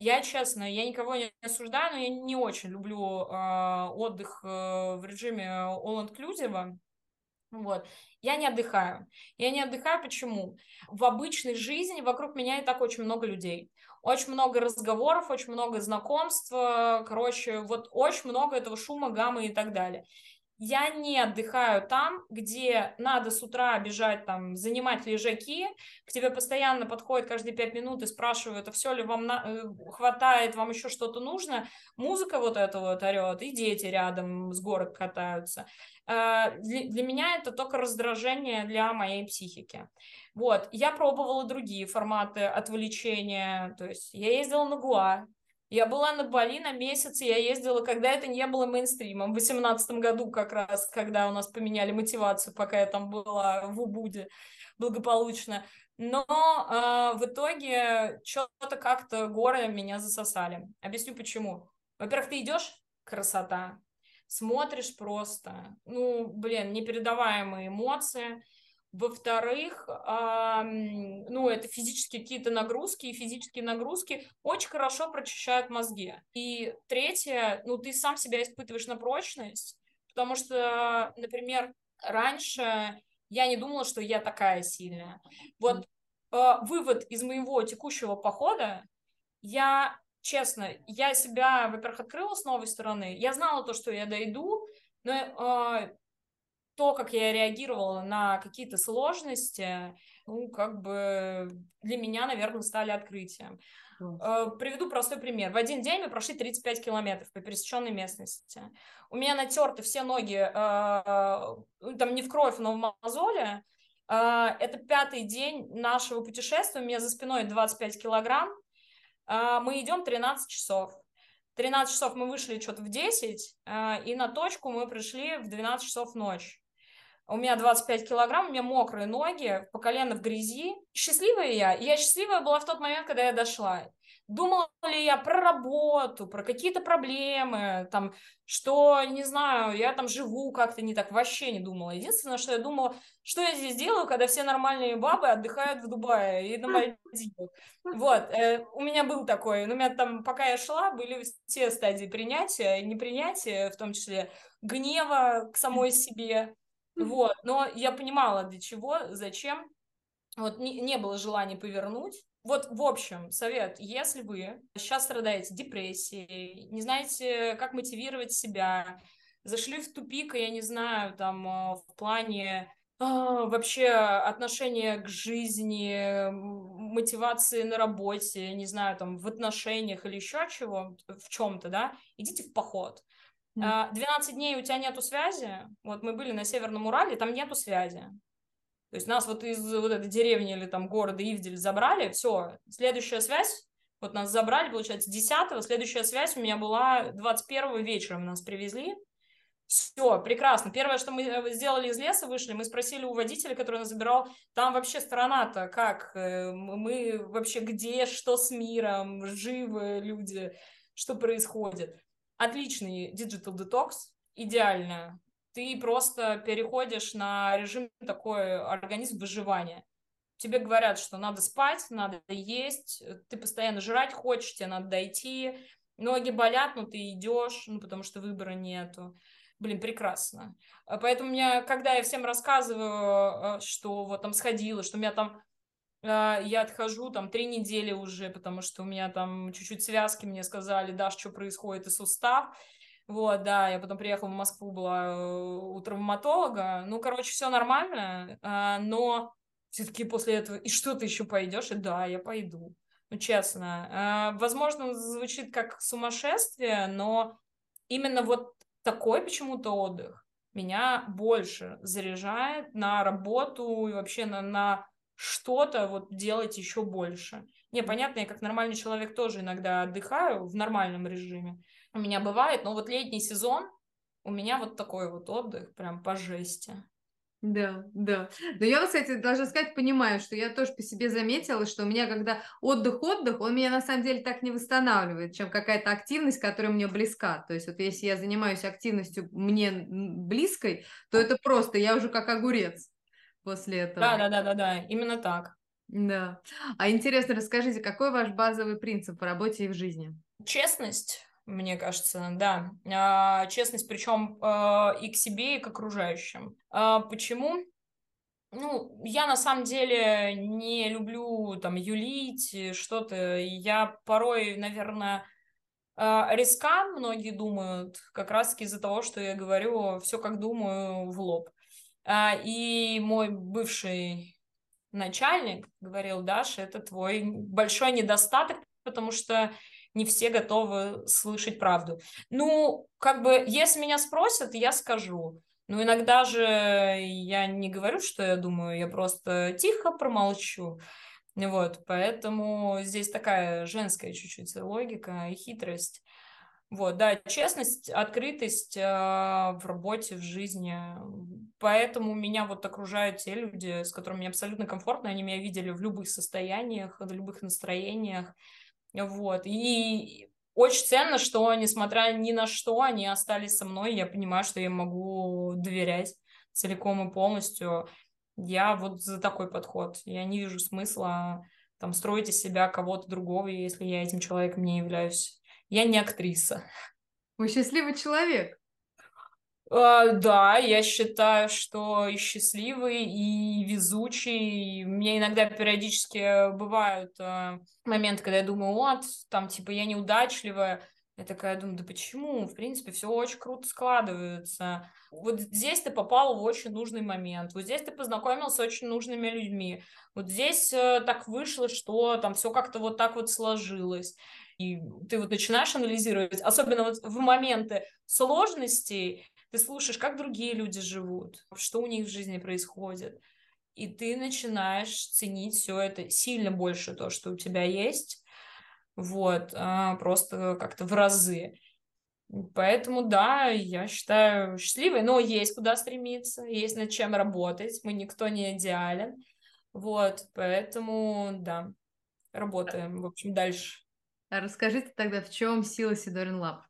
Я, честно, я никого не осуждаю, но я не очень люблю э, отдых э, в режиме all-inclusive. Вот. Я не отдыхаю. Я не отдыхаю почему? В обычной жизни вокруг меня и так очень много людей. Очень много разговоров, очень много знакомств. Короче, вот очень много этого шума, гаммы и так далее я не отдыхаю там, где надо с утра бежать, там, занимать лежаки, к тебе постоянно подходят каждые пять минут и спрашивают, а все ли вам на... Э, хватает, вам еще что-то нужно, музыка вот эта вот орет, и дети рядом с горок катаются. Э, для, меня это только раздражение для моей психики. Вот, я пробовала другие форматы отвлечения, то есть я ездила на Гуа, я была на Бали на месяц, и я ездила, когда это не было мейнстримом. В 2018 году как раз, когда у нас поменяли мотивацию, пока я там была в Убуде благополучно. Но э, в итоге что-то как-то горы меня засосали. Объясню почему. Во-первых, ты идешь, красота, смотришь просто, ну, блин, непередаваемые эмоции. Во-вторых, ну, это физические какие-то нагрузки, и физические нагрузки очень хорошо прочищают мозги. И третье, ну, ты сам себя испытываешь на прочность, потому что, например, раньше я не думала, что я такая сильная. Вот э, вывод из моего текущего похода, я, честно, я себя, во-первых, открыла с новой стороны, я знала то, что я дойду, но э, то, как я реагировала на какие-то сложности, ну, как бы для меня, наверное, стали открытием. Mm. Приведу простой пример. В один день мы прошли 35 километров по пересеченной местности. У меня натерты все ноги, э, там не в кровь, но в мозоле. Э, это пятый день нашего путешествия. У меня за спиной 25 килограмм. Мы идем 13 часов. 13 часов мы вышли что-то в 10, и на точку мы пришли в 12 часов ночи у меня 25 килограмм, у меня мокрые ноги, по колено в грязи. Счастливая я? Я счастливая была в тот момент, когда я дошла. Думала ли я про работу, про какие-то проблемы, там, что, не знаю, я там живу как-то не так, вообще не думала. Единственное, что я думала, что я здесь делаю, когда все нормальные бабы отдыхают в Дубае и на Мальдивах. Вот, э, у меня был такой, ну, у меня там, пока я шла, были все стадии принятия, непринятия, в том числе гнева к самой себе, вот, но я понимала, для чего, зачем. Вот не, не было желания повернуть. Вот, в общем, совет, если вы сейчас страдаете депрессией, не знаете, как мотивировать себя, зашли в тупик, я не знаю, там, э, в плане а, вообще отношения к жизни, мотивации на работе, не знаю, там, в отношениях или еще чего, в чем-то, да, идите в поход. 12 а, дней у тебя нету связи. Вот мы были на Северном Урале, там нету связи. То есть нас вот из вот этой деревни или там города Ивдель забрали, все, следующая связь, вот нас забрали, получается, 10 следующая связь у меня была 21 вечером нас привезли. Все, прекрасно. Первое, что мы э, сделали из леса, вышли, мы спросили у водителя, который нас забирал, там вообще страна-то как? Э, мы вообще где, что с миром, живы люди, что происходит? отличный digital detox, идеально. Ты просто переходишь на режим такой организм выживания. Тебе говорят, что надо спать, надо есть, ты постоянно жрать хочешь, тебе надо дойти, Ноги болят, но ты идешь, ну, потому что выбора нету. Блин, прекрасно. А поэтому меня, когда я всем рассказываю, что вот там сходила, что у меня там я отхожу там три недели уже, потому что у меня там чуть-чуть связки мне сказали, да, что происходит и сустав. Вот, да, я потом приехала в Москву, была э, у травматолога. Ну, короче, все нормально, а, но все-таки после этого, и что ты еще пойдешь? И да, я пойду. Ну, честно. А, возможно, звучит как сумасшествие, но именно вот такой почему-то отдых меня больше заряжает на работу и вообще на, на что-то вот делать еще больше. Не, понятно, я как нормальный человек тоже иногда отдыхаю в нормальном режиме. У меня бывает, но вот летний сезон у меня вот такой вот отдых прям по жести. Да, да. Но я, кстати, должна сказать, понимаю, что я тоже по себе заметила, что у меня, когда отдых-отдых, он меня на самом деле так не восстанавливает, чем какая-то активность, которая мне близка. То есть вот если я занимаюсь активностью мне близкой, то это просто, я уже как огурец после этого. Да, да, да, да, да, именно так. Да. А интересно, расскажите, какой ваш базовый принцип в работе и в жизни? Честность мне кажется, да. А, честность, причем а, и к себе, и к окружающим. А, почему? Ну, я на самом деле не люблю там юлить что-то. Я порой, наверное, риска, многие думают, как раз-таки из-за того, что я говорю все, как думаю, в лоб. И мой бывший начальник говорил, Даша, это твой большой недостаток, потому что не все готовы слышать правду. Ну, как бы, если меня спросят, я скажу. Но иногда же я не говорю, что я думаю, я просто тихо промолчу. Вот, поэтому здесь такая женская чуть-чуть логика и хитрость. Вот, да, честность, открытость э, в работе, в жизни. Поэтому меня вот окружают те люди, с которыми мне абсолютно комфортно. Они меня видели в любых состояниях, в любых настроениях. Вот. И очень ценно, что, несмотря ни на что, они остались со мной. Я понимаю, что я могу доверять целиком и полностью. Я вот за такой подход. Я не вижу смысла там строить из себя кого-то другого, если я этим человеком не являюсь. Я не актриса. Вы счастливый человек. Uh, да, я считаю, что и счастливый, и везучий. Мне иногда периодически бывают uh, моменты, когда я думаю, вот, там, типа, я неудачливая. Я такая думаю, да почему? В принципе, все очень круто складывается. Вот здесь ты попал в очень нужный момент. Вот здесь ты познакомился с очень нужными людьми. Вот здесь uh, так вышло, что там все как-то вот так вот сложилось. И ты вот начинаешь анализировать, особенно вот в моменты сложностей, ты слушаешь, как другие люди живут, что у них в жизни происходит, и ты начинаешь ценить все это сильно больше, то, что у тебя есть, вот, а, просто как-то в разы. Поэтому, да, я считаю счастливой, но есть куда стремиться, есть над чем работать, мы никто не идеален, вот, поэтому, да, работаем, в общем, дальше. А расскажите тогда, в чем сила Сидорин Лаб?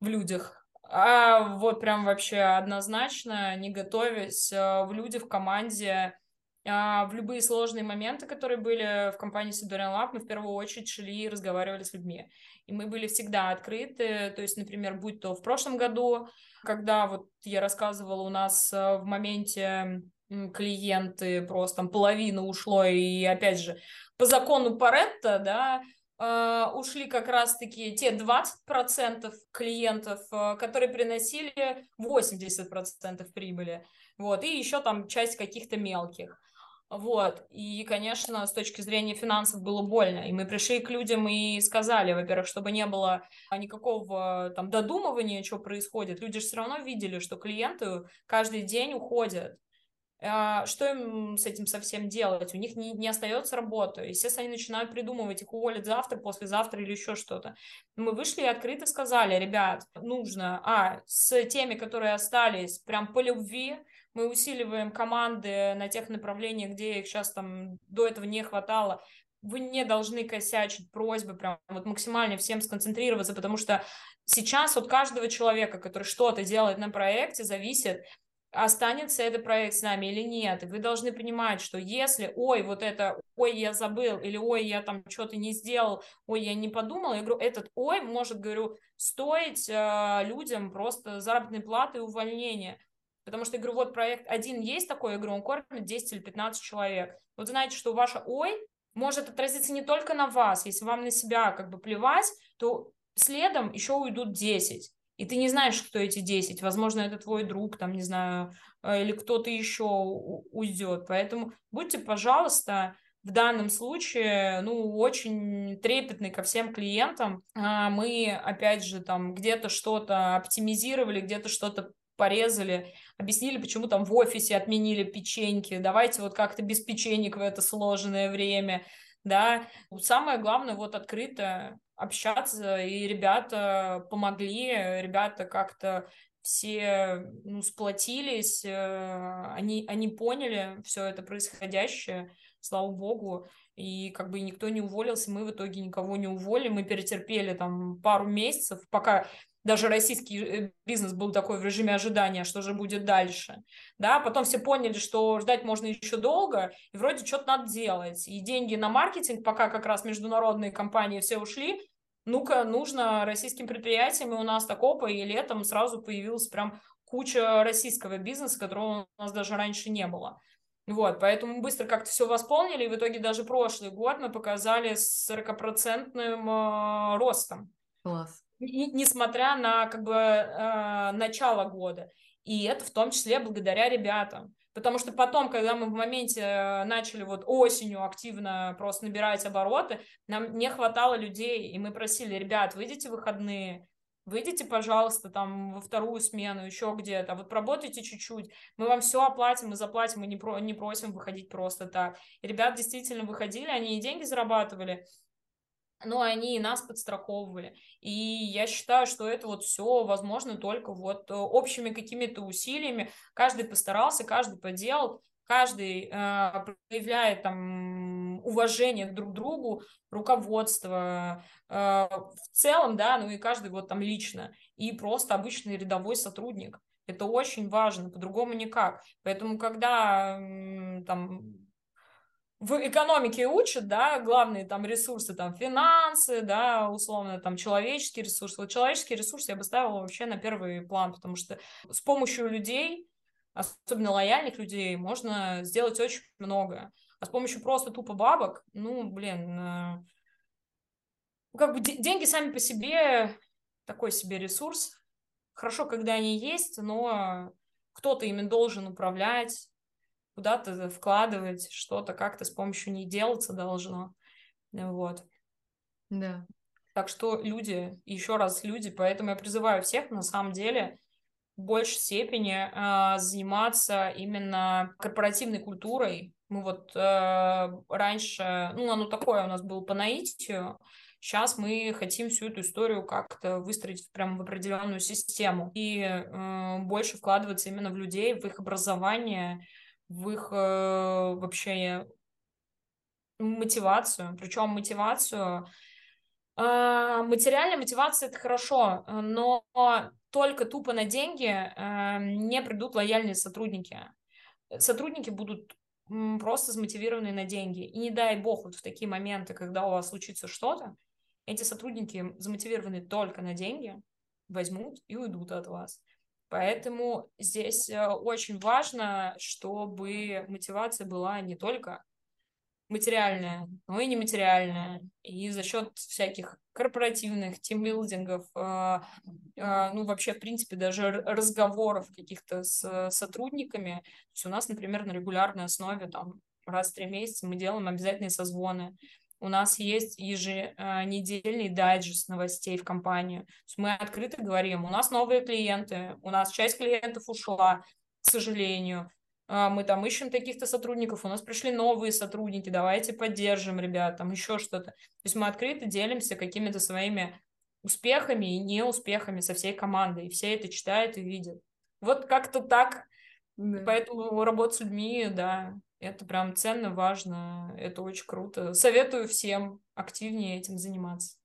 В людях. А вот прям вообще однозначно, не готовясь, а, в люди, в команде, а, в любые сложные моменты, которые были в компании Sidorian Lab, мы в первую очередь шли и разговаривали с людьми. И мы были всегда открыты, то есть, например, будь то в прошлом году, когда вот я рассказывала, у нас а, в моменте клиенты просто там половина ушло, и опять же, по закону Паретта, да, Uh, ушли как раз-таки те 20% клиентов, uh, которые приносили 80% прибыли. Вот, и еще там часть каких-то мелких. Вот, и, конечно, с точки зрения финансов было больно. И мы пришли к людям и сказали, во-первых, чтобы не было никакого там додумывания, что происходит. Люди же все равно видели, что клиенты каждый день уходят. А, что им с этим совсем делать? У них не, не остается работы. Естественно, они начинают придумывать, их уволят завтра, послезавтра или еще что-то. Мы вышли и открыто сказали, ребят, нужно, а, с теми, которые остались, прям по любви, мы усиливаем команды на тех направлениях, где их сейчас там до этого не хватало. Вы не должны косячить просьбы, прям вот максимально всем сконцентрироваться, потому что сейчас от каждого человека, который что-то делает на проекте, зависит останется этот проект с нами или нет. Вы должны понимать, что если, ой, вот это, ой, я забыл, или ой, я там что-то не сделал, ой, я не подумал, я говорю, этот ой может, говорю, стоить э, людям просто заработной платы и увольнения. Потому что, я говорю, вот проект один есть такой, я говорю, он кормит 10 или 15 человек. Вот знаете, что ваше ой может отразиться не только на вас. Если вам на себя как бы плевать, то следом еще уйдут 10 и ты не знаешь, кто эти 10. Возможно, это твой друг, там, не знаю, э, или кто-то еще уйдет. Поэтому будьте, пожалуйста, в данном случае, ну, очень трепетны ко всем клиентам. А мы, опять же, там где-то что-то оптимизировали, где-то что-то порезали, объяснили, почему там в офисе отменили печеньки, давайте вот как-то без печенек в это сложенное время, да. Самое главное, вот открыто общаться, и ребята помогли, ребята как-то все ну, сплотились, э, они, они поняли все это происходящее, слава богу, и как бы никто не уволился, мы в итоге никого не уволили, мы перетерпели там пару месяцев, пока даже российский э, бизнес был такой в режиме ожидания, что же будет дальше, да, потом все поняли, что ждать можно еще долго, и вроде что-то надо делать, и деньги на маркетинг, пока как раз международные компании все ушли, ну-ка, нужно российским предприятиям, и у нас так опа, и летом сразу появилась прям куча российского бизнеса, которого у нас даже раньше не было. Вот, поэтому быстро как-то все восполнили, и в итоге даже прошлый год мы показали с 40% э, ростом. Класс. И, несмотря на как бы э, начало года. И это в том числе благодаря ребятам. Потому что потом, когда мы в моменте э, начали вот осенью активно просто набирать обороты, нам не хватало людей, и мы просили, ребят, выйдите в выходные, выйдите, пожалуйста, там во вторую смену, еще где-то, вот работайте чуть-чуть, мы вам все оплатим мы заплатим, мы не, про, не просим выходить просто так. И ребят действительно выходили, они и деньги зарабатывали, но они и нас подстраховывали. И я считаю, что это вот все возможно только вот э, общими какими-то усилиями. Каждый постарался, каждый поделал, каждый э, проявляет там уважение друг к другу, руководство э, в целом, да, ну и каждый вот там лично, и просто обычный рядовой сотрудник. Это очень важно, по-другому никак. Поэтому, когда там в экономике учат, да, главные там ресурсы, там, финансы, да, условно, там, человеческие ресурсы. Вот человеческие ресурсы я бы ставила вообще на первый план, потому что с помощью людей, особенно лояльных людей, можно сделать очень много. А с помощью просто тупо бабок, ну, блин, э, как бы деньги сами по себе такой себе ресурс. Хорошо, когда они есть, но кто-то ими должен управлять, куда-то вкладывать, что-то как-то с помощью них делаться должно. Вот. Да. Так что люди, еще раз люди, поэтому я призываю всех на самом деле в большей степени э, заниматься именно корпоративной культурой. Мы вот э, раньше, ну, оно такое у нас было по наитию, сейчас мы хотим всю эту историю как-то выстроить прямо в определенную систему и э, больше вкладываться именно в людей, в их образование, в их э, вообще мотивацию, причем мотивацию э, материальная мотивация это хорошо, но только тупо на деньги э, не придут лояльные сотрудники. Сотрудники будут просто замотивированы на деньги. И не дай бог вот в такие моменты, когда у вас случится что-то, эти сотрудники замотивированы только на деньги, возьмут и уйдут от вас. Поэтому здесь э, очень важно, чтобы мотивация была не только материальная, но и нематериальная. И за счет всяких корпоративных тимбилдингов, э, э, ну, вообще, в принципе, даже разговоров каких-то с сотрудниками. То есть у нас, например, на регулярной основе там раз в три месяца мы делаем обязательные созвоны у нас есть еженедельный дайджест новостей в компанию. Мы открыто говорим, у нас новые клиенты, у нас часть клиентов ушла, к сожалению. А, мы там ищем таких-то сотрудников, у нас пришли новые сотрудники, давайте поддержим ребят, там еще что-то. То есть мы открыто делимся какими-то своими успехами и неуспехами со всей командой. И все это читают и видят. Вот как-то так. Да. Поэтому работа с людьми, да, это прям ценно, важно, это очень круто. Советую всем активнее этим заниматься.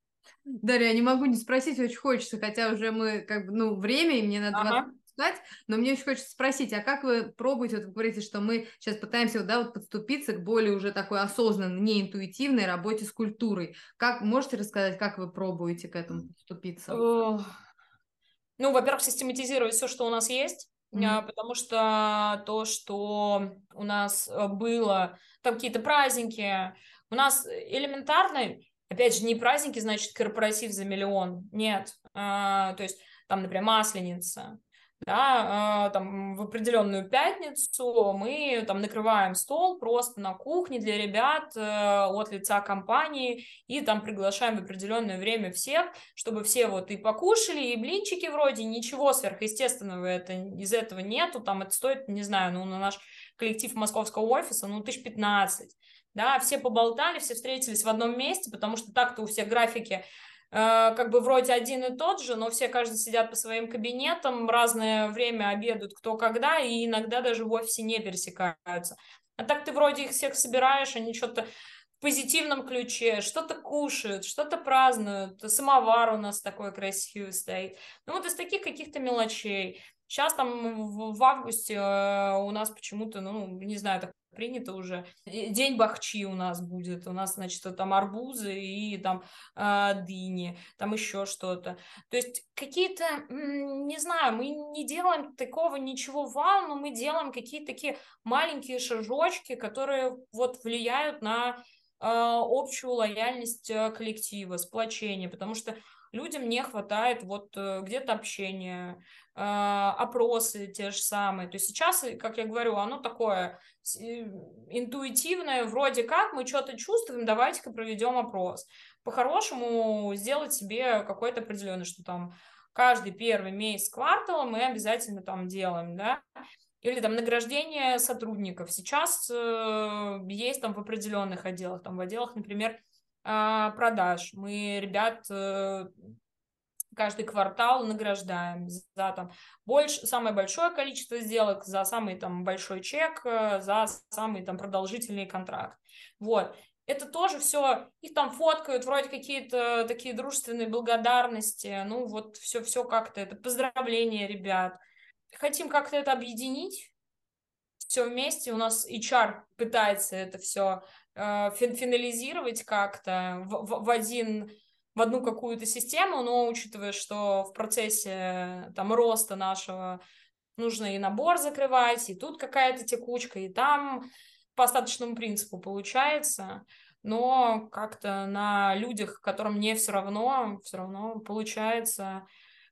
Дарья, я не могу не спросить, очень хочется, хотя уже мы как бы, ну, время, и мне надо ага. читать, но мне очень хочется спросить, а как вы пробуете, вот вы говорите, что мы сейчас пытаемся да, вот подступиться к более уже такой осознанной, неинтуитивной работе с культурой. Как можете рассказать, как вы пробуете к этому подступиться? Ну, во-первых, систематизировать все, что у нас есть. Mm-hmm. Потому что то, что у нас э, было, там какие-то праздники, у нас элементарно, опять же, не праздники, значит, корпоратив за миллион. Нет. А, то есть там, например, масленица, да, э, там в определенную пятницу мы там накрываем стол просто на кухне для ребят э, от лица компании и там приглашаем в определенное время всех, чтобы все вот и покушали, и блинчики вроде, ничего сверхъестественного это, из этого нету, там это стоит, не знаю, ну на наш коллектив московского офиса, ну тысяч пятнадцать, да, все поболтали, все встретились в одном месте, потому что так-то у всех графики как бы вроде один и тот же, но все, каждый сидят по своим кабинетам, разное время обедают кто когда, и иногда даже в офисе не пересекаются. А так ты вроде их всех собираешь, они что-то в позитивном ключе, что-то кушают, что-то празднуют, самовар у нас такой красивый стоит. Ну вот из таких каких-то мелочей. Сейчас там в, в августе э, у нас почему-то, ну, не знаю, так принято уже. День бахчи у нас будет. У нас, значит, там арбузы и там э, дыни, там еще что-то. То есть какие-то, не знаю, мы не делаем такого ничего вау, но мы делаем какие-то такие маленькие шажочки, которые вот влияют на э, общую лояльность э, коллектива, сплочение, потому что людям не хватает вот э, где-то общения, а, опросы те же самые. То есть сейчас, как я говорю, оно такое интуитивное, вроде как мы что-то чувствуем, давайте-ка проведем опрос. По-хорошему сделать себе какой-то определенный, что там каждый первый месяц квартала мы обязательно там делаем, да, или там награждение сотрудников. Сейчас э, есть там в определенных отделах, там в отделах, например, э, продаж. Мы ребят э, каждый квартал награждаем за там больше, самое большое количество сделок, за самый там большой чек, э, за самый там продолжительный контракт. Вот. Это тоже все, их там фоткают, вроде какие-то такие дружественные благодарности, ну вот все, все как-то, это поздравления ребят. Хотим как-то это объединить, все вместе. У нас HR пытается это все финализировать как-то в, в, в один в одну какую-то систему, но учитывая, что в процессе там роста нашего нужно и набор закрывать, и тут какая-то текучка, и там по остаточному принципу получается, но как-то на людях, которым не все равно, все равно получается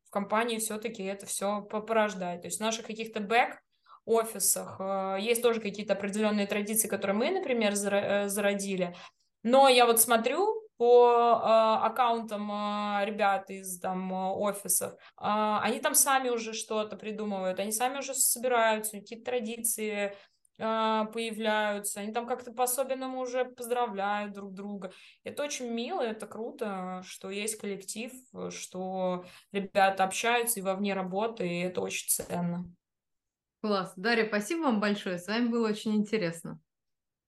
в компании все-таки это все порождать. То есть наших каких-то бэк офисах э, есть тоже какие-то определенные традиции, которые мы, например, э, зародили. Но я вот смотрю, по э, аккаунтам ребят из там офисов, они там сами уже что-то придумывают, они сами уже собираются, какие-то традиции появляются, они там как-то по-особенному уже поздравляют друг друга. Это очень мило, это круто, что есть коллектив, что ребята общаются и вовне работы, и это очень ценно. Класс. Дарья, спасибо вам большое. С вами было очень интересно.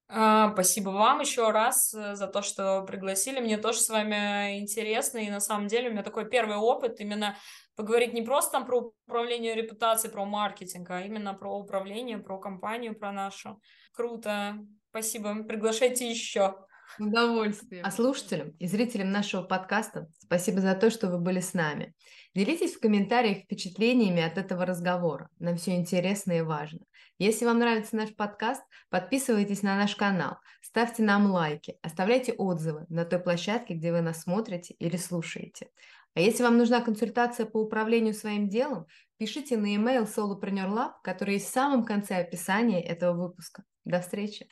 А, спасибо вам еще раз э, за то, что пригласили. Мне тоже с вами интересно. И на самом деле у меня такой первый опыт именно поговорить не просто там про управление репутацией, про маркетинг, а именно про управление, про компанию, про нашу. Круто. Спасибо. Приглашайте еще. Удовольствие. А слушателям и зрителям нашего подкаста спасибо за то, что вы были с нами. Делитесь в комментариях впечатлениями от этого разговора. Нам все интересно и важно. Если вам нравится наш подкаст, подписывайтесь на наш канал, ставьте нам лайки, оставляйте отзывы на той площадке, где вы нас смотрите или слушаете. А если вам нужна консультация по управлению своим делом, пишите на e-mail solopreneur который есть в самом конце описания этого выпуска. До встречи!